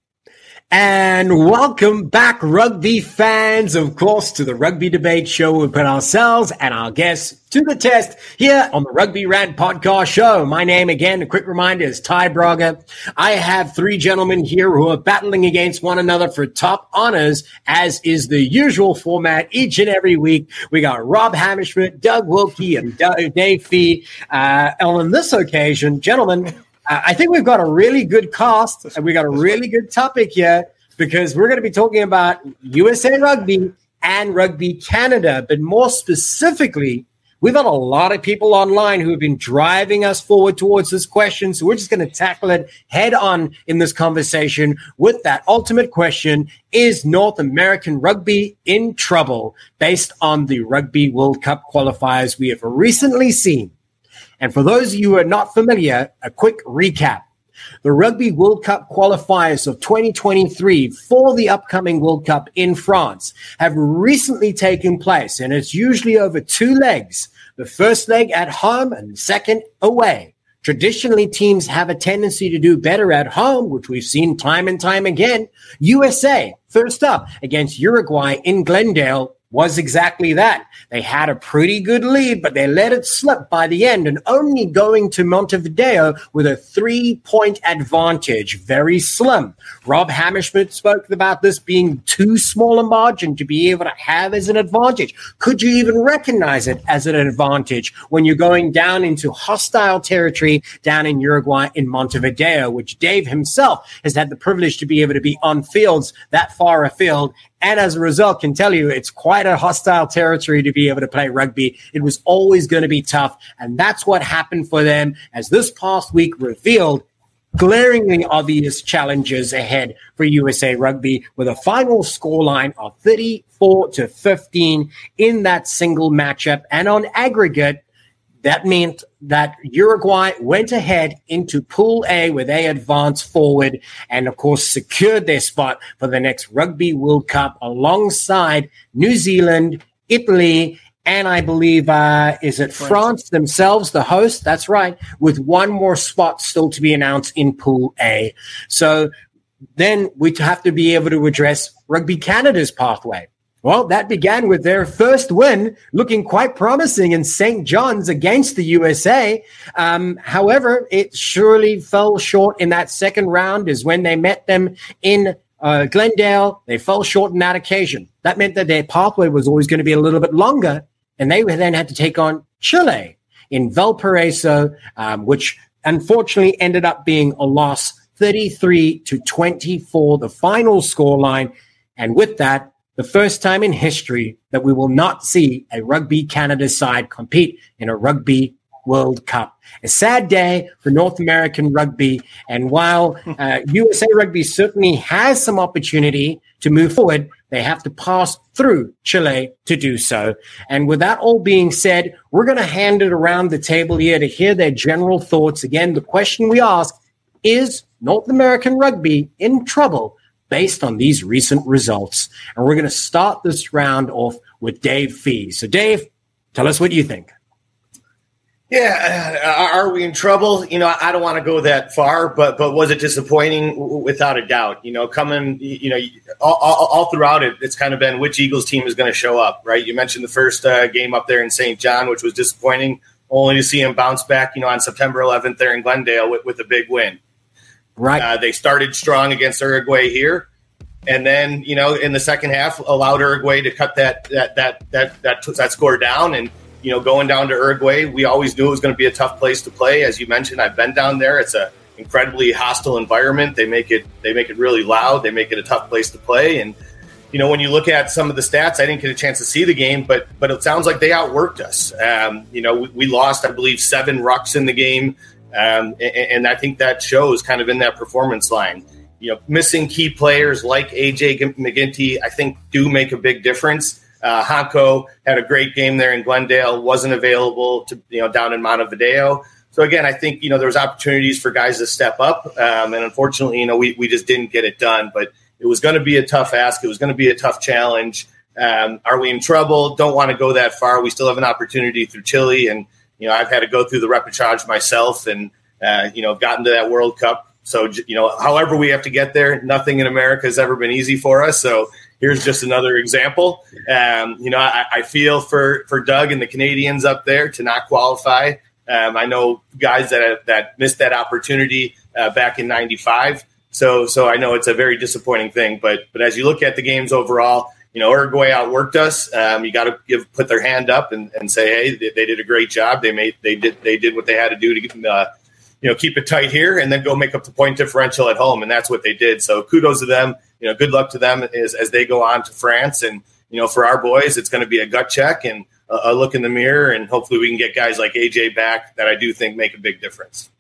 And welcome back, rugby fans, of course, to the Rugby Debate Show. We put ourselves and our guests to the test here on the Rugby Rant Podcast Show. My name, again, a quick reminder, is Ty Braga. I have three gentlemen here who are battling against one another for top honors, as is the usual format each and every week. We got Rob Hammerschmidt, Doug Wilkey, and Dave Fee. Uh, on this occasion, gentlemen, I think we've got a really good cast and we got a really good topic here because we're going to be talking about USA Rugby and Rugby Canada, but more specifically, we've got a lot of people online who have been driving us forward towards this question. So we're just going to tackle it head on in this conversation with that ultimate question Is North American rugby in trouble based on the Rugby World Cup qualifiers we have recently seen? And for those of you who are not familiar, a quick recap. The Rugby World Cup qualifiers of 2023 for the upcoming World Cup in France have recently taken place, and it's usually over two legs the first leg at home and the second away. Traditionally, teams have a tendency to do better at home, which we've seen time and time again. USA, first up against Uruguay in Glendale was exactly that. They had a pretty good lead, but they let it slip by the end and only going to Montevideo with a three point advantage. Very slim. Rob Hammerschmidt spoke about this being too small a margin to be able to have as an advantage. Could you even recognize it as an advantage when you're going down into hostile territory down in Uruguay in Montevideo, which Dave himself has had the privilege to be able to be on fields that far afield and as a result can tell you it's quite a hostile territory to be able to play rugby. It was always going to be tough. And that's what happened for them as this past week revealed glaringly obvious challenges ahead for USA Rugby with a final scoreline of 34 to 15 in that single matchup. And on aggregate, that meant that Uruguay went ahead into Pool A where they advanced forward and, of course, secured their spot for the next Rugby World Cup alongside New Zealand, Italy, and I believe, uh, is it France. France themselves, the host? That's right, with one more spot still to be announced in Pool A. So then we have to be able to address Rugby Canada's pathway. Well, that began with their first win, looking quite promising in St. John's against the USA. Um, however, it surely fell short in that second round, is when they met them in uh, Glendale. They fell short in that occasion. That meant that their pathway was always going to be a little bit longer, and they then had to take on Chile in Valparaiso, um, which unfortunately ended up being a loss 33 to 24, the final scoreline. And with that, the first time in history that we will not see a Rugby Canada side compete in a Rugby World Cup. A sad day for North American rugby. And while uh, USA Rugby certainly has some opportunity to move forward, they have to pass through Chile to do so. And with that all being said, we're going to hand it around the table here to hear their general thoughts. Again, the question we ask is North American rugby in trouble based on these recent results. And we're going to start this round off with Dave Fee. So, Dave, tell us what you think. Yeah, uh, are we in trouble? You know, I don't want to go that far, but but was it disappointing? Without a doubt. You know, coming, you know, all, all, throughout it, it's kind of been which Eagles team is going to show up, right? You mentioned the first uh, game up there in St. John, which was disappointing, only to see him bounce back. You know, on September 11th there in Glendale with, with a big win. Right. Uh, they started strong against Uruguay here, and then you know in the second half allowed Uruguay to cut that that that that that, that score down. And you know going down to Uruguay, we always knew it was going to be a tough place to play. As you mentioned, I've been down there. It's a incredibly hostile environment. They make it they make it really loud. They make it a tough place to play. And you know when you look at some of the stats, I didn't get a chance to see the game, but but it sounds like they outworked us. Um, you know we, we lost, I believe, seven rucks in the game. Um, and, and, I think that shows kind of in that performance line. You know, missing key players like AJ McGinty, I think, do make a big difference. Uh, had a great game there in Glendale, wasn't available to you know down in Montevideo. So again, I think you know there was opportunities for guys to step up, um, and unfortunately, you know, we we just didn't get it done. But it was going to be a tough ask. It was going to be a tough challenge. Um, are we in trouble? Don't want to go that far. We still have an opportunity through Chile and you know, I've had to go through the repechage myself and, uh, you know, gotten to that World Cup. So, you know, however we have to get there, nothing in America has ever been easy for us. So here's just another example. Um, you know, I, I, feel for, for Doug and the Canadians up there to not qualify. Um, I know guys that, that missed that opportunity uh, back in 95. So, so I know it's a very disappointing thing, but, but as you look at the games overall, you know, Uruguay outworked us. Um, you got to give put their hand up and, and say, hey, they, they, did a great job. They made they did they did what they had to do to uh, you know keep it tight here and then go make up the point differential at home, and that's what they did. So kudos to them. You know, good luck to them as, as they go on to France. And you know, for our boys, it's going to be a gut check and a, a look in the mirror, and hopefully we can get guys like AJ back that I do think make a big difference.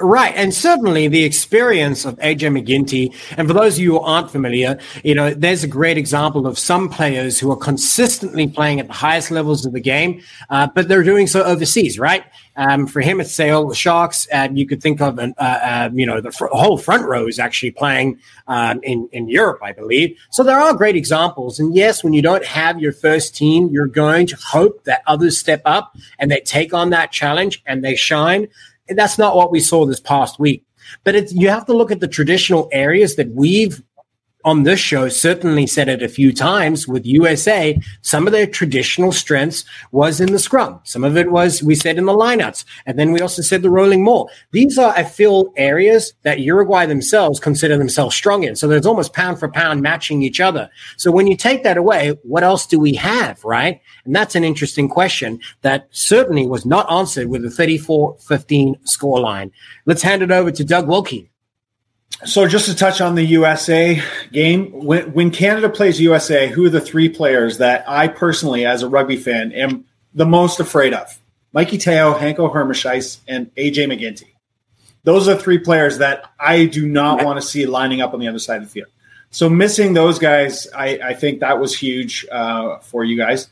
Right. And certainly the experience of AJ McGinty. And for those of you who aren't familiar, you know, there's a great example of some players who are consistently playing at the highest levels of the game, uh, but they're doing so overseas, right? Um, for him, it's Sale the Sharks, and you could think of, an, uh, uh, you know, the fr- whole front row is actually playing um, in in Europe, I believe. So there are great examples. And yes, when you don't have your first team, you're going to hope that others step up and they take on that challenge and they shine that's not what we saw this past week. But you have to look at the traditional areas that we've on this show certainly said it a few times with USA. Some of their traditional strengths was in the scrum. Some of it was, we said, in the lineouts. And then we also said the rolling maul. These are, I feel, areas that Uruguay themselves consider themselves strong in. So there's almost pound for pound matching each other. So when you take that away, what else do we have, right? And that's an interesting question that certainly was not answered with a 34 15 scoreline. Let's hand it over to Doug Wilkey. So just to touch on the USA game, when, when Canada plays USA, who are the three players that I personally, as a rugby fan, am the most afraid of? Mikey Teo, Hanco Germishuys, and AJ McGinty. Those are three players that I do not want to see lining up on the other side of the field. So missing those guys, I, I think that was huge uh, for you guys.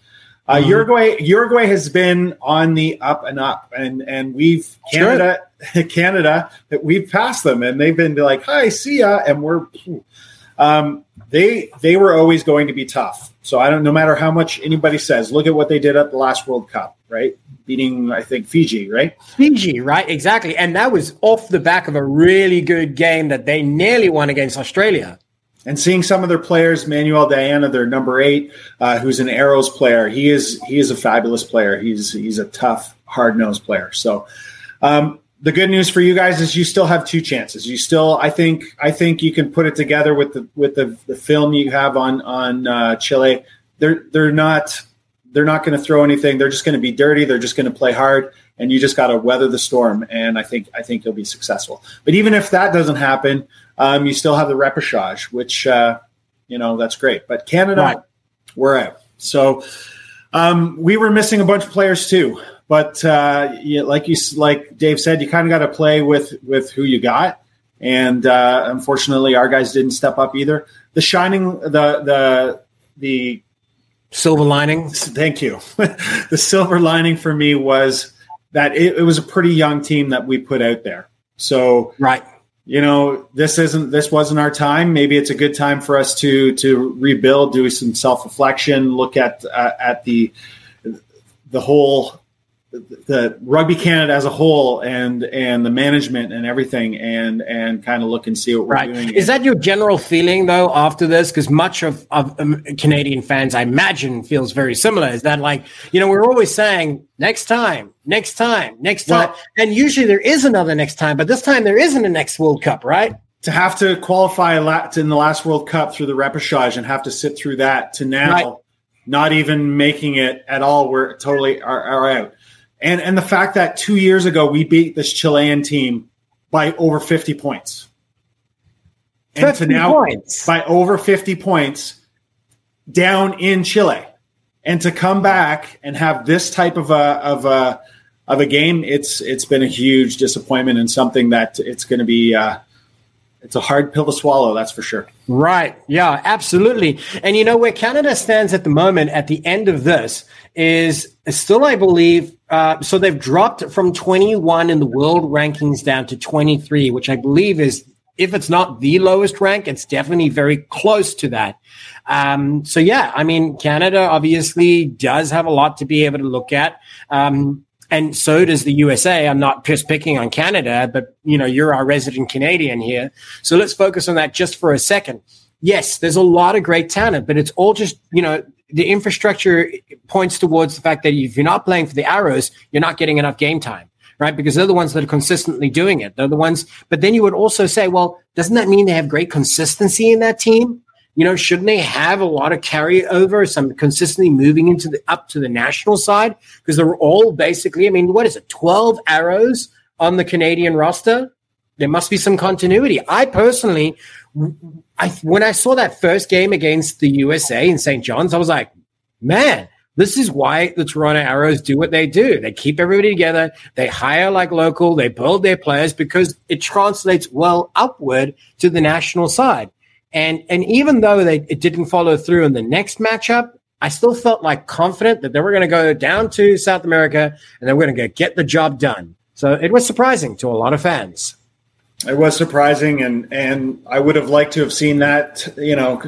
Uh, mm-hmm. Uruguay Uruguay has been on the up and up, and and we've Canada Canada that we've passed them, and they've been like, "Hi, see ya," and we're Um, they they were always going to be tough. So I don't. No matter how much anybody says, look at what they did at the last World Cup, right? Beating I think Fiji, right? Fiji, right? Exactly, and that was off the back of a really good game that they nearly won against Australia. And seeing some of their players, Manuel Diana, their number eight, uh, who's an Arrows player, he is he is a fabulous player. He's he's a tough, hard nosed player. So um, the good news for you guys is you still have two chances. You still, I think, I think you can put it together with the with the, the film you have on on uh, Chile. They're they're not they're not going to throw anything. They're just going to be dirty. They're just going to play hard, and you just got to weather the storm. And I think I think you'll be successful. But even if that doesn't happen, um, you still have the repechage, which uh, you know that's great. But Canada, right. we're out. So um, we were missing a bunch of players too. But uh, you, like you like Dave said, you kind of got to play with with who you got. And uh, unfortunately, our guys didn't step up either. The shining, the the the silver lining. Thank you. the silver lining for me was that it, it was a pretty young team that we put out there. So right you know this isn't this wasn't our time. Maybe it's a good time for us to to rebuild do some self-reflection look at uh, at the the whole the rugby Canada as a whole and and the management and everything and and kind of look and see what we're right. doing. Is that your general feeling though after this? Because much of, of um, Canadian fans, I imagine, feels very similar. Is that like you know we're always saying next time, next time, next time, well, and usually there is another next time, but this time there isn't a next World Cup, right? To have to qualify in the last World Cup through the repechage and have to sit through that to now. Right. Not even making it at all. We're totally are, are out and and the fact that two years ago we beat this Chilean team by over fifty points, and to now points. by over fifty points down in Chile, and to come back and have this type of a of a of a game, it's it's been a huge disappointment and something that it's going to be. Uh, it's a hard pill to swallow, that's for sure. Right. Yeah, absolutely. And you know where Canada stands at the moment at the end of this is still, I believe, uh, so they've dropped from 21 in the world rankings down to 23, which I believe is, if it's not the lowest rank, it's definitely very close to that. Um, so yeah, I mean, Canada obviously does have a lot to be able to look at. Um, and so does the USA. I'm not just picking on Canada, but you know, you're our resident Canadian here. So let's focus on that just for a second. Yes, there's a lot of great talent, but it's all just, you know, the infrastructure points towards the fact that if you're not playing for the Arrows, you're not getting enough game time, right? Because they're the ones that are consistently doing it. They're the ones, but then you would also say, well, doesn't that mean they have great consistency in that team? You know, shouldn't they have a lot of carryover, some consistently moving into the up to the national side? Because they're all basically, I mean, what is it, 12 arrows on the Canadian roster? There must be some continuity. I personally I when I saw that first game against the USA in St. John's, I was like, man, this is why the Toronto Arrows do what they do. They keep everybody together. They hire like local. They build their players because it translates well upward to the national side. And and even though they it didn't follow through in the next matchup, I still felt like confident that they were going to go down to South America and they were going to get the job done. So it was surprising to a lot of fans. It was surprising, and and I would have liked to have seen that, you know,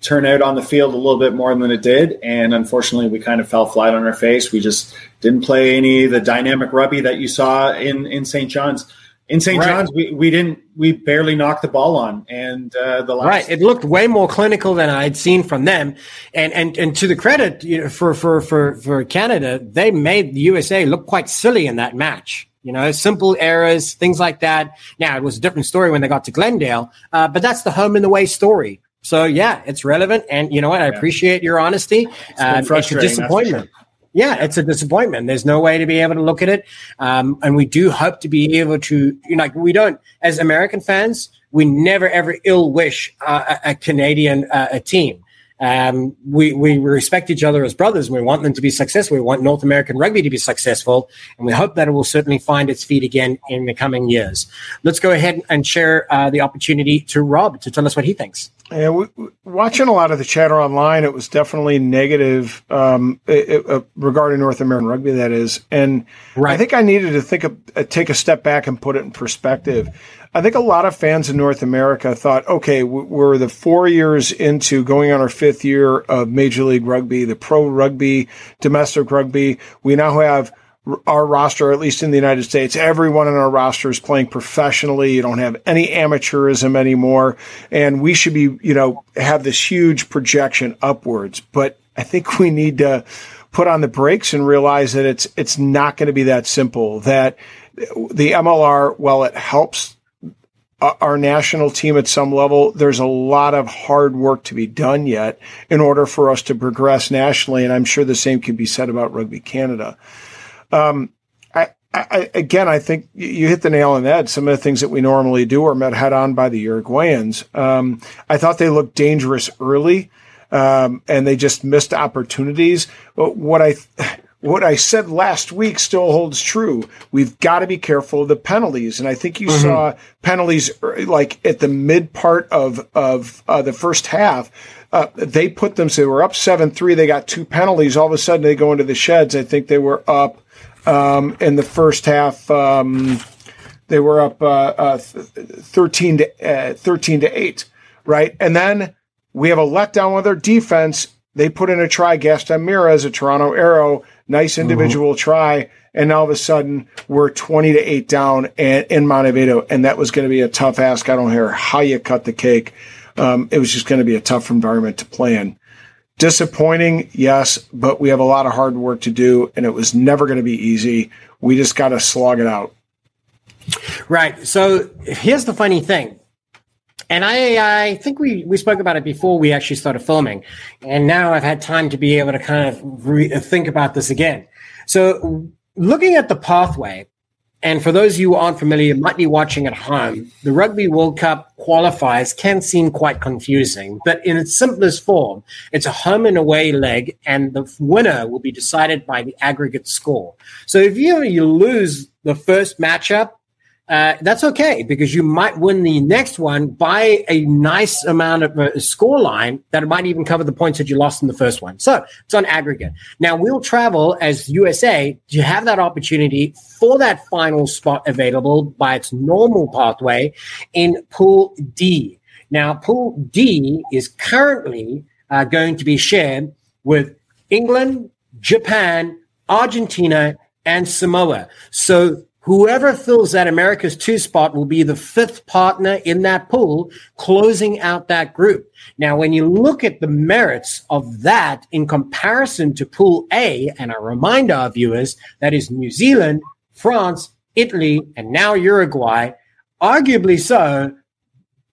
turn out on the field a little bit more than it did. And unfortunately, we kind of fell flat on our face. We just didn't play any of the dynamic rugby that you saw in in St. John's. In St. Right. John's, we, we didn't we barely knocked the ball on, and uh, the last right, it looked way more clinical than I'd seen from them. And and and to the credit you know, for for for for Canada, they made the USA look quite silly in that match you know, simple errors, things like that. Now, it was a different story when they got to Glendale, uh, but that's the home and away story. So, yeah, it's relevant. And you know what? I appreciate your honesty. It's, uh, it's a disappointment. Sure. Yeah, it's a disappointment. There's no way to be able to look at it. Um, and we do hope to be able to, you know, like we don't, as American fans, we never ever ill wish uh, a, a, Canadian uh, a team. Um, we, we respect each other as brothers and we want them to be successful. We want North American rugby to be successful. And we hope that it will certainly find its feet again in the coming years. Let's go ahead and share uh, the opportunity to Rob to tell us what he thinks. Yeah, we, watching a lot of the chatter online, it was definitely negative um, it, uh, regarding North American rugby. That is, and right. I think I needed to think of, uh, take a step back and put it in perspective. I think a lot of fans in North America thought, okay, we're the four years into going on our fifth year of Major League Rugby, the pro rugby, domestic rugby. We now have our roster, at least in the United States, everyone in our roster is playing professionally. You don't have any amateurism anymore. And we should be, you know, have this huge projection upwards. But I think we need to put on the brakes and realize that it's, it's not going to be that simple that the MLR, while it helps our national team at some level, there's a lot of hard work to be done yet in order for us to progress nationally. And I'm sure the same can be said about Rugby Canada. Um, I, I, again, I think you hit the nail on the head. Some of the things that we normally do are met head on by the Uruguayans. Um, I thought they looked dangerous early, um, and they just missed opportunities. But what I what I said last week still holds true. We've got to be careful of the penalties, and I think you mm-hmm. saw penalties like at the mid part of of uh, the first half. Uh, they put them. So they were up seven three. They got two penalties. All of a sudden, they go into the sheds. I think they were up um, in the first half, um, they were up uh, uh, thirteen to uh, thirteen to eight, right? And then we have a letdown with their defense. They put in a try, Gaston Mieres a Toronto Arrow, nice mm-hmm. individual mm-hmm. try, and all of a sudden we're twenty to eight down and, in Montevideo, and that was going to be a tough ask. I don't care how you cut the cake. Um, it was just going to be a tough environment to play in. Disappointing, yes, but we have a lot of hard work to do, and it was never going to be easy. We just got to slog it out. Right. So here's the funny thing. And I, I think we, we spoke about it before we actually started filming. And now I've had time to be able to kind of re- think about this again. So looking at the pathway, and for those of you who aren't familiar, might be watching at home, the Rugby World Cup qualifiers can seem quite confusing, but in its simplest form, it's a home and away leg, and the winner will be decided by the aggregate score. So if you, you lose the first matchup, uh, that's okay because you might win the next one by a nice amount of a uh, score line that might even cover the points that you lost in the first one. So it's on aggregate. Now we'll travel as USA to have that opportunity for that final spot available by its normal pathway in Pool D. Now, Pool D is currently uh, going to be shared with England, Japan, Argentina, and Samoa. So Whoever fills that America's two spot will be the fifth partner in that pool, closing out that group. Now, when you look at the merits of that in comparison to Pool A, and I remind our viewers that is New Zealand, France, Italy, and now Uruguay, arguably so,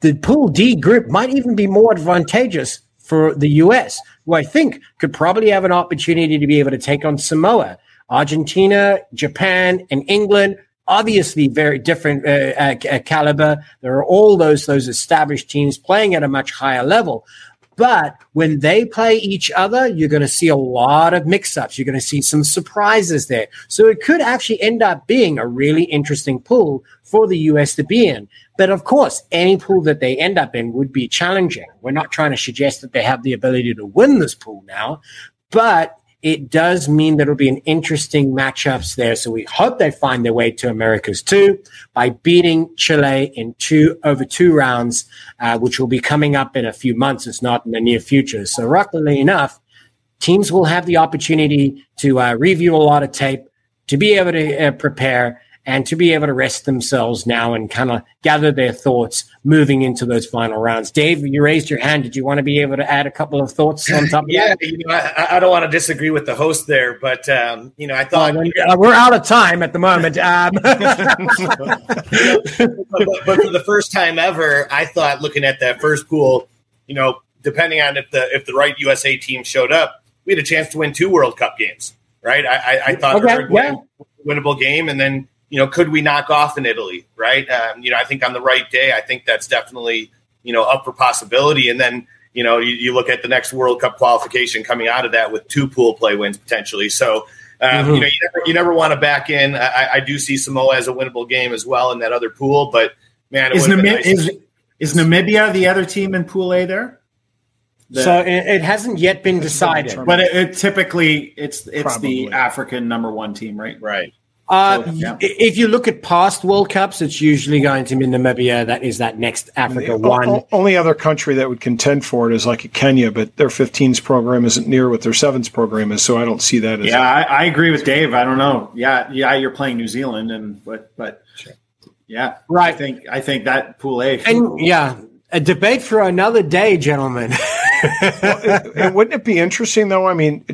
the Pool D group might even be more advantageous for the US, who I think could probably have an opportunity to be able to take on Samoa. Argentina, Japan, and England, obviously very different uh, uh, caliber. There are all those those established teams playing at a much higher level. But when they play each other, you're going to see a lot of mix ups. You're going to see some surprises there. So it could actually end up being a really interesting pool for the US to be in. But of course, any pool that they end up in would be challenging. We're not trying to suggest that they have the ability to win this pool now, but it does mean there will be an interesting matchups there. So we hope they find their way to Americas two by beating Chile in two over two rounds, uh, which will be coming up in a few months. It's not in the near future. So luckily enough, teams will have the opportunity to uh, review a lot of tape, to be able to uh, prepare, and to be able to rest themselves now and kind of gather their thoughts moving into those final rounds. Dave, you raised your hand. Did you want to be able to add a couple of thoughts on top of yeah, that? You know, I, I, don't want to disagree with the host there, but um, you know, I thought well, we're out of time at the moment. Um. but, but, for the first time ever, I thought looking at that first pool, you know, depending on if the if the right USA team showed up, we had a chance to win two World Cup games. Right? I, I, I thought okay, yeah. winnable game, and then you know, could we knock off in Italy? Right. Um, you know, I think on the right day, I think that's definitely, you know, up for possibility. And then, you know, you, you look at the next World Cup qualification coming out of that with two pool play wins potentially. So, um, mm-hmm. you know, you never, you never, want to back in. I, I, do see Samoa as a winnable game as well in that other pool, but man, is, Namib- nice is, Is Namibia the other team in Pool A there? The, so it, it, hasn't yet been decided, but it, it, typically it's it's Probably. the African number one team, right? Right. Uh. If you look at past World Cups, it's usually going to be Namibia. That is that next Africa the one. O- only other country that would contend for it is like Kenya, but their 15s program isn't near what their sevens program is, so I don't see that as. Yeah, I, I, agree with Dave. I don't know. Yeah, yeah, you're playing New Zealand, and but but sure. yeah, right. I think I think that Pool A, and yeah, a debate for another day, gentlemen. well, it, wouldn't it be interesting though? I mean,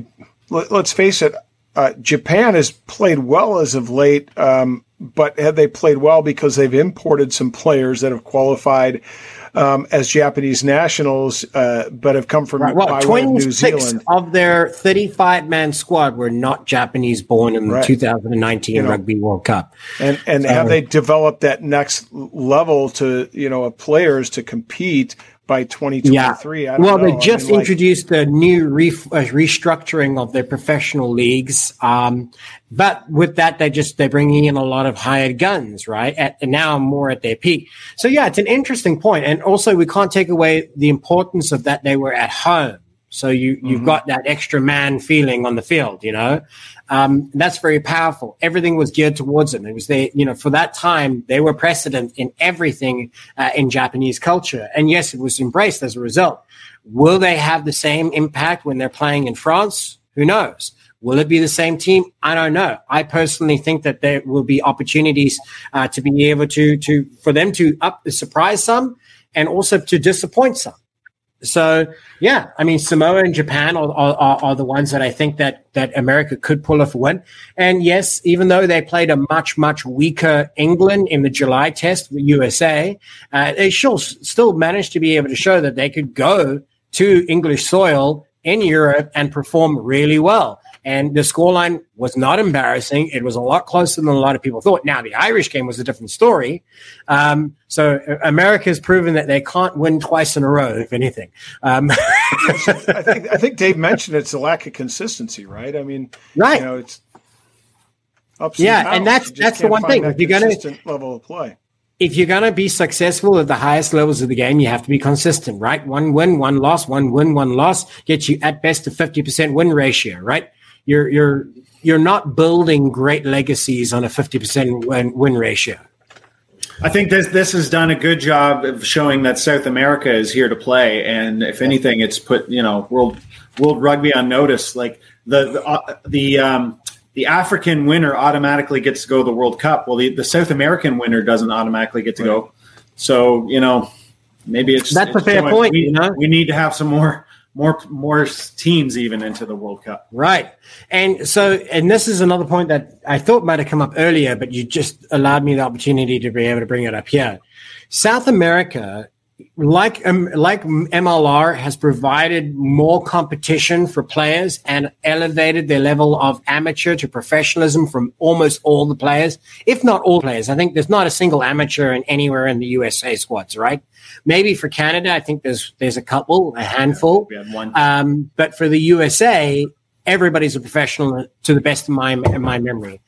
let, us face it uh, Japan has played well as of late, um, but have they played well because they've imported some players that have qualified um, as Japanese nationals, uh, but have come from right. well, New Zealand. Of their 35 man squad were not Japanese born in right. the 2019 you know, Rugby World Cup. And and so, have they developed that next level to you know of players to compete by 2023. Yeah. well, know. they just I mean, introduced like, a new re- uh, restructuring of their professional leagues. Um, but with that, they just, they're bringing in a lot of hired guns, right? At, and now more at their peak. So yeah, it's an interesting point. And also we can't take away the importance of that they were at home. So you, you've mm-hmm. got that extra man feeling on the field, you know? Um, that's very powerful. Everything was geared towards them. It was they, you know, for that time, they were precedent in everything uh, in Japanese culture. And yes, it was embraced as a result. Will they have the same impact when they're playing in France? Who knows? Will it be the same team? I don't know. I personally think that there will be opportunities uh, to be able to to for them to up surprise some and also to disappoint some. So yeah, I mean Samoa and Japan are, are, are, the ones that I think that that America could pull off a win. And yes, even though they played a much much weaker England in the July test with USA, uh, they still still managed to be able to show that they could go to English soil in Europe and perform really well. And the scoreline was not embarrassing. It was a lot closer than a lot of people thought. Now, the Irish game was a different story. Um, so America has proven that they can't win twice in a row, if anything. Um, I, think, I think Dave mentioned it's a lack of consistency, right? I mean, right. you know, it's ups yeah, and, and that's that's the one thing. If you're going to level of play if you're going to be successful at the highest levels of the game, you have to be consistent, right? One win, one loss, one win, one loss gets you at best a 50% win ratio, right? you're you're you're not building great legacies on a 50% win, win ratio. I think this this has done a good job of showing that South America is here to play, and if anything, it's put you know world world rugby on notice. Like the the uh, the, um, the African winner automatically gets to go to the World Cup. Well, the, the South American winner doesn't automatically get to right. go. So you know, maybe it's that's it's a fair point. We, you know, we need to have some more more more teams even into the World Cup. Right. And so and this is another point that I thought might have come up earlier, but you just allowed me the opportunity to be able to bring it up here. South America like um, like MLR has provided more competition for players and elevated their level of amateur to professionalism from almost all the players, if not all players. I think there's not a single amateur in anywhere in the USA squads, right? Maybe for Canada, I think there's there's a couple, a handful. Yeah, one. Um, but for the USA, everybody's a professional to the best of my my memory.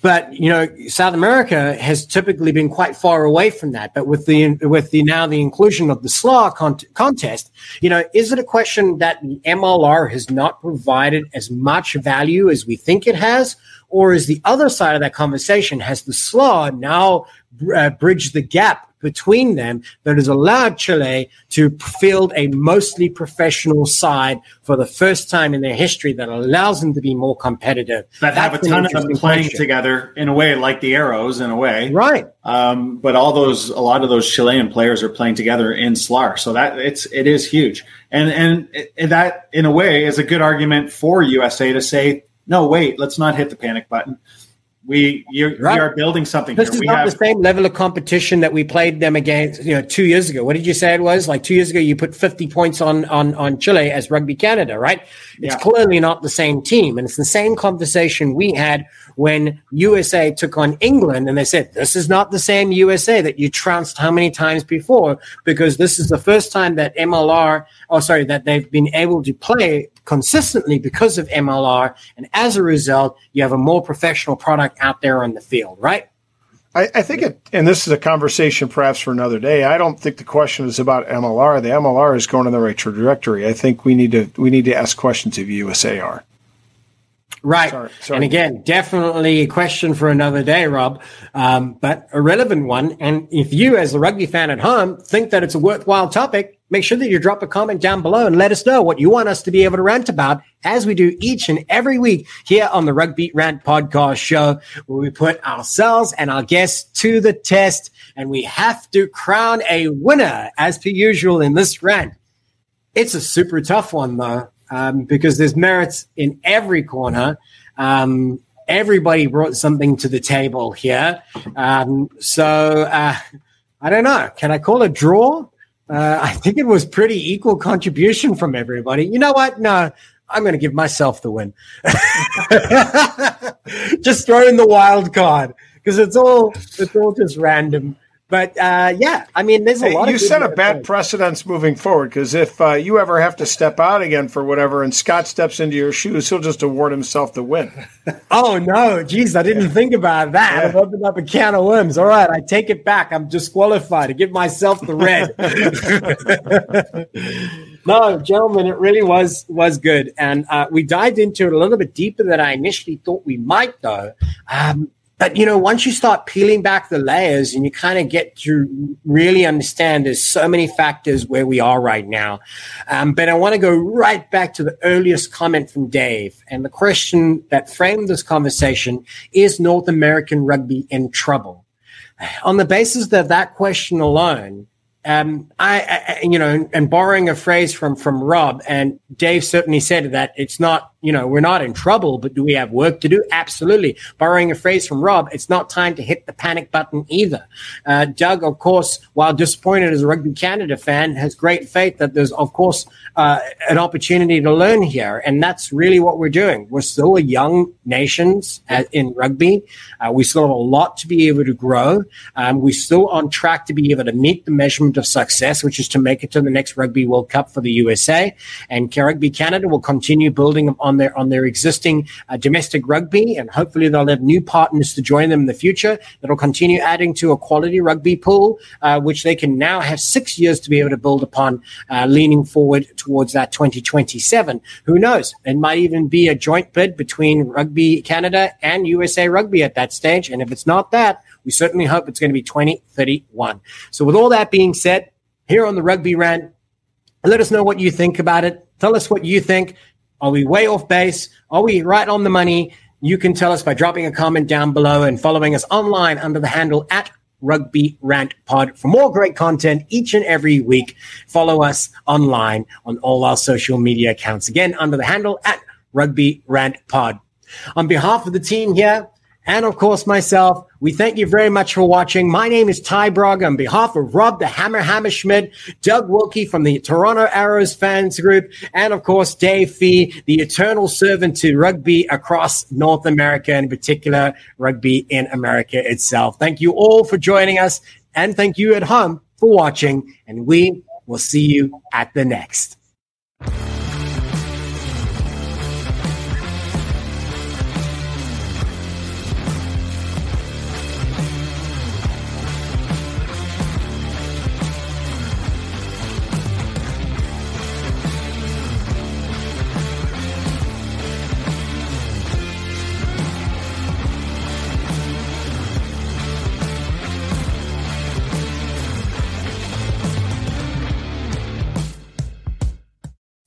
But you know, South America has typically been quite far away from that. But with the with the now the inclusion of the SLA con- contest, you know, is it a question that the MLR has not provided as much value as we think it has, or is the other side of that conversation has the SLA now uh, bridged the gap between them that has allowed Chile to field a mostly professional side for the first time in their history that allows them to be more competitive. That have a ton of them playing question. together in a way, like the Arrows in a way. Right. Um, but all those, a lot of those Chilean players are playing together in SLAR. So that it's, it is huge. And, and it, that in a way is a good argument for USA to say, no, wait, let's not hit the panic button we right. we are building something. This here. is we not have, the same level of competition that we played them against. You know, two years ago. What did you say it was? Like two years ago, you put fifty points on on on Chile as Rugby Canada, right? It's yeah. clearly not the same team, and it's the same conversation we had when USA took on England, and they said this is not the same USA that you trounced how many times before, because this is the first time that MLR, oh sorry, that they've been able to play consistently because of MLR. And as a result, you have a more professional product out there on the field, right? I, I, think it, and this is a conversation perhaps for another day. I don't think the question is about MLR. The MLR is going in the right trajectory. I think we need to we need to ask questions of USAR. Right. Sorry, sorry. And again, definitely a question for another day, Rob, um, but a relevant one. And if you, as a rugby fan at home, think that it's a worthwhile topic, make sure that you drop a comment down below and let us know what you want us to be able to rant about, as we do each and every week here on the Rugby Rant podcast show, where we put ourselves and our guests to the test. And we have to crown a winner, as per usual, in this rant. It's a super tough one, though um, because there's merits in every corner. Um, everybody brought something to the table here. Um, so uh, I don't know. Can I call a draw? Uh, I think it was pretty equal contribution from everybody. You know what? No, I'm going to give myself the win. just throw in the wild card because it's all it's all just random. But uh, yeah, I mean, there's a lot. You set a bad precedence moving forward because if uh, you ever have to step out again for whatever, and Scott steps into your shoes, he'll just award himself the win. oh no, geez, I didn't yeah. think about that. Yeah. I've opened up a can of worms. All right, I take it back. I'm disqualified to give myself the red. no, gentlemen, it really was was good, and uh, we dived into it a little bit deeper than I initially thought we might, though. Um, but you know, once you start peeling back the layers and you kind of get to really understand, there's so many factors where we are right now. Um, but I want to go right back to the earliest comment from Dave, and the question that framed this conversation is North American rugby in trouble? On the basis of that question alone, um, I, I, you know, and borrowing a phrase from from Rob and Dave certainly said that it's not you know, we're not in trouble, but do we have work to do? Absolutely. Borrowing a phrase from Rob, it's not time to hit the panic button either. Uh, Doug, of course, while disappointed as a Rugby Canada fan, has great faith that there's, of course, uh, an opportunity to learn here. And that's really what we're doing. We're still a young nation in rugby. Uh, we still have a lot to be able to grow. Um, we're still on track to be able to meet the measurement of success, which is to make it to the next Rugby World Cup for the USA. And Rugby Canada will continue building on on their on their existing uh, domestic rugby, and hopefully they'll have new partners to join them in the future that'll continue adding to a quality rugby pool, uh, which they can now have six years to be able to build upon, uh, leaning forward towards that 2027. Who knows? It might even be a joint bid between Rugby Canada and USA Rugby at that stage, and if it's not that, we certainly hope it's going to be 2031. So, with all that being said, here on the Rugby Rant, let us know what you think about it. Tell us what you think. Are we way off base? Are we right on the money? You can tell us by dropping a comment down below and following us online under the handle at Rugby Rant Pod for more great content each and every week. Follow us online on all our social media accounts. Again, under the handle at Rugby Rant Pod. On behalf of the team here, and of course myself. We thank you very much for watching. My name is Ty Brog on behalf of Rob the Hammer Hammerschmidt, Doug Wilkey from the Toronto Arrows fans group, and of course Dave Fee, the eternal servant to rugby across North America, in particular rugby in America itself. Thank you all for joining us, and thank you at home for watching, and we will see you at the next.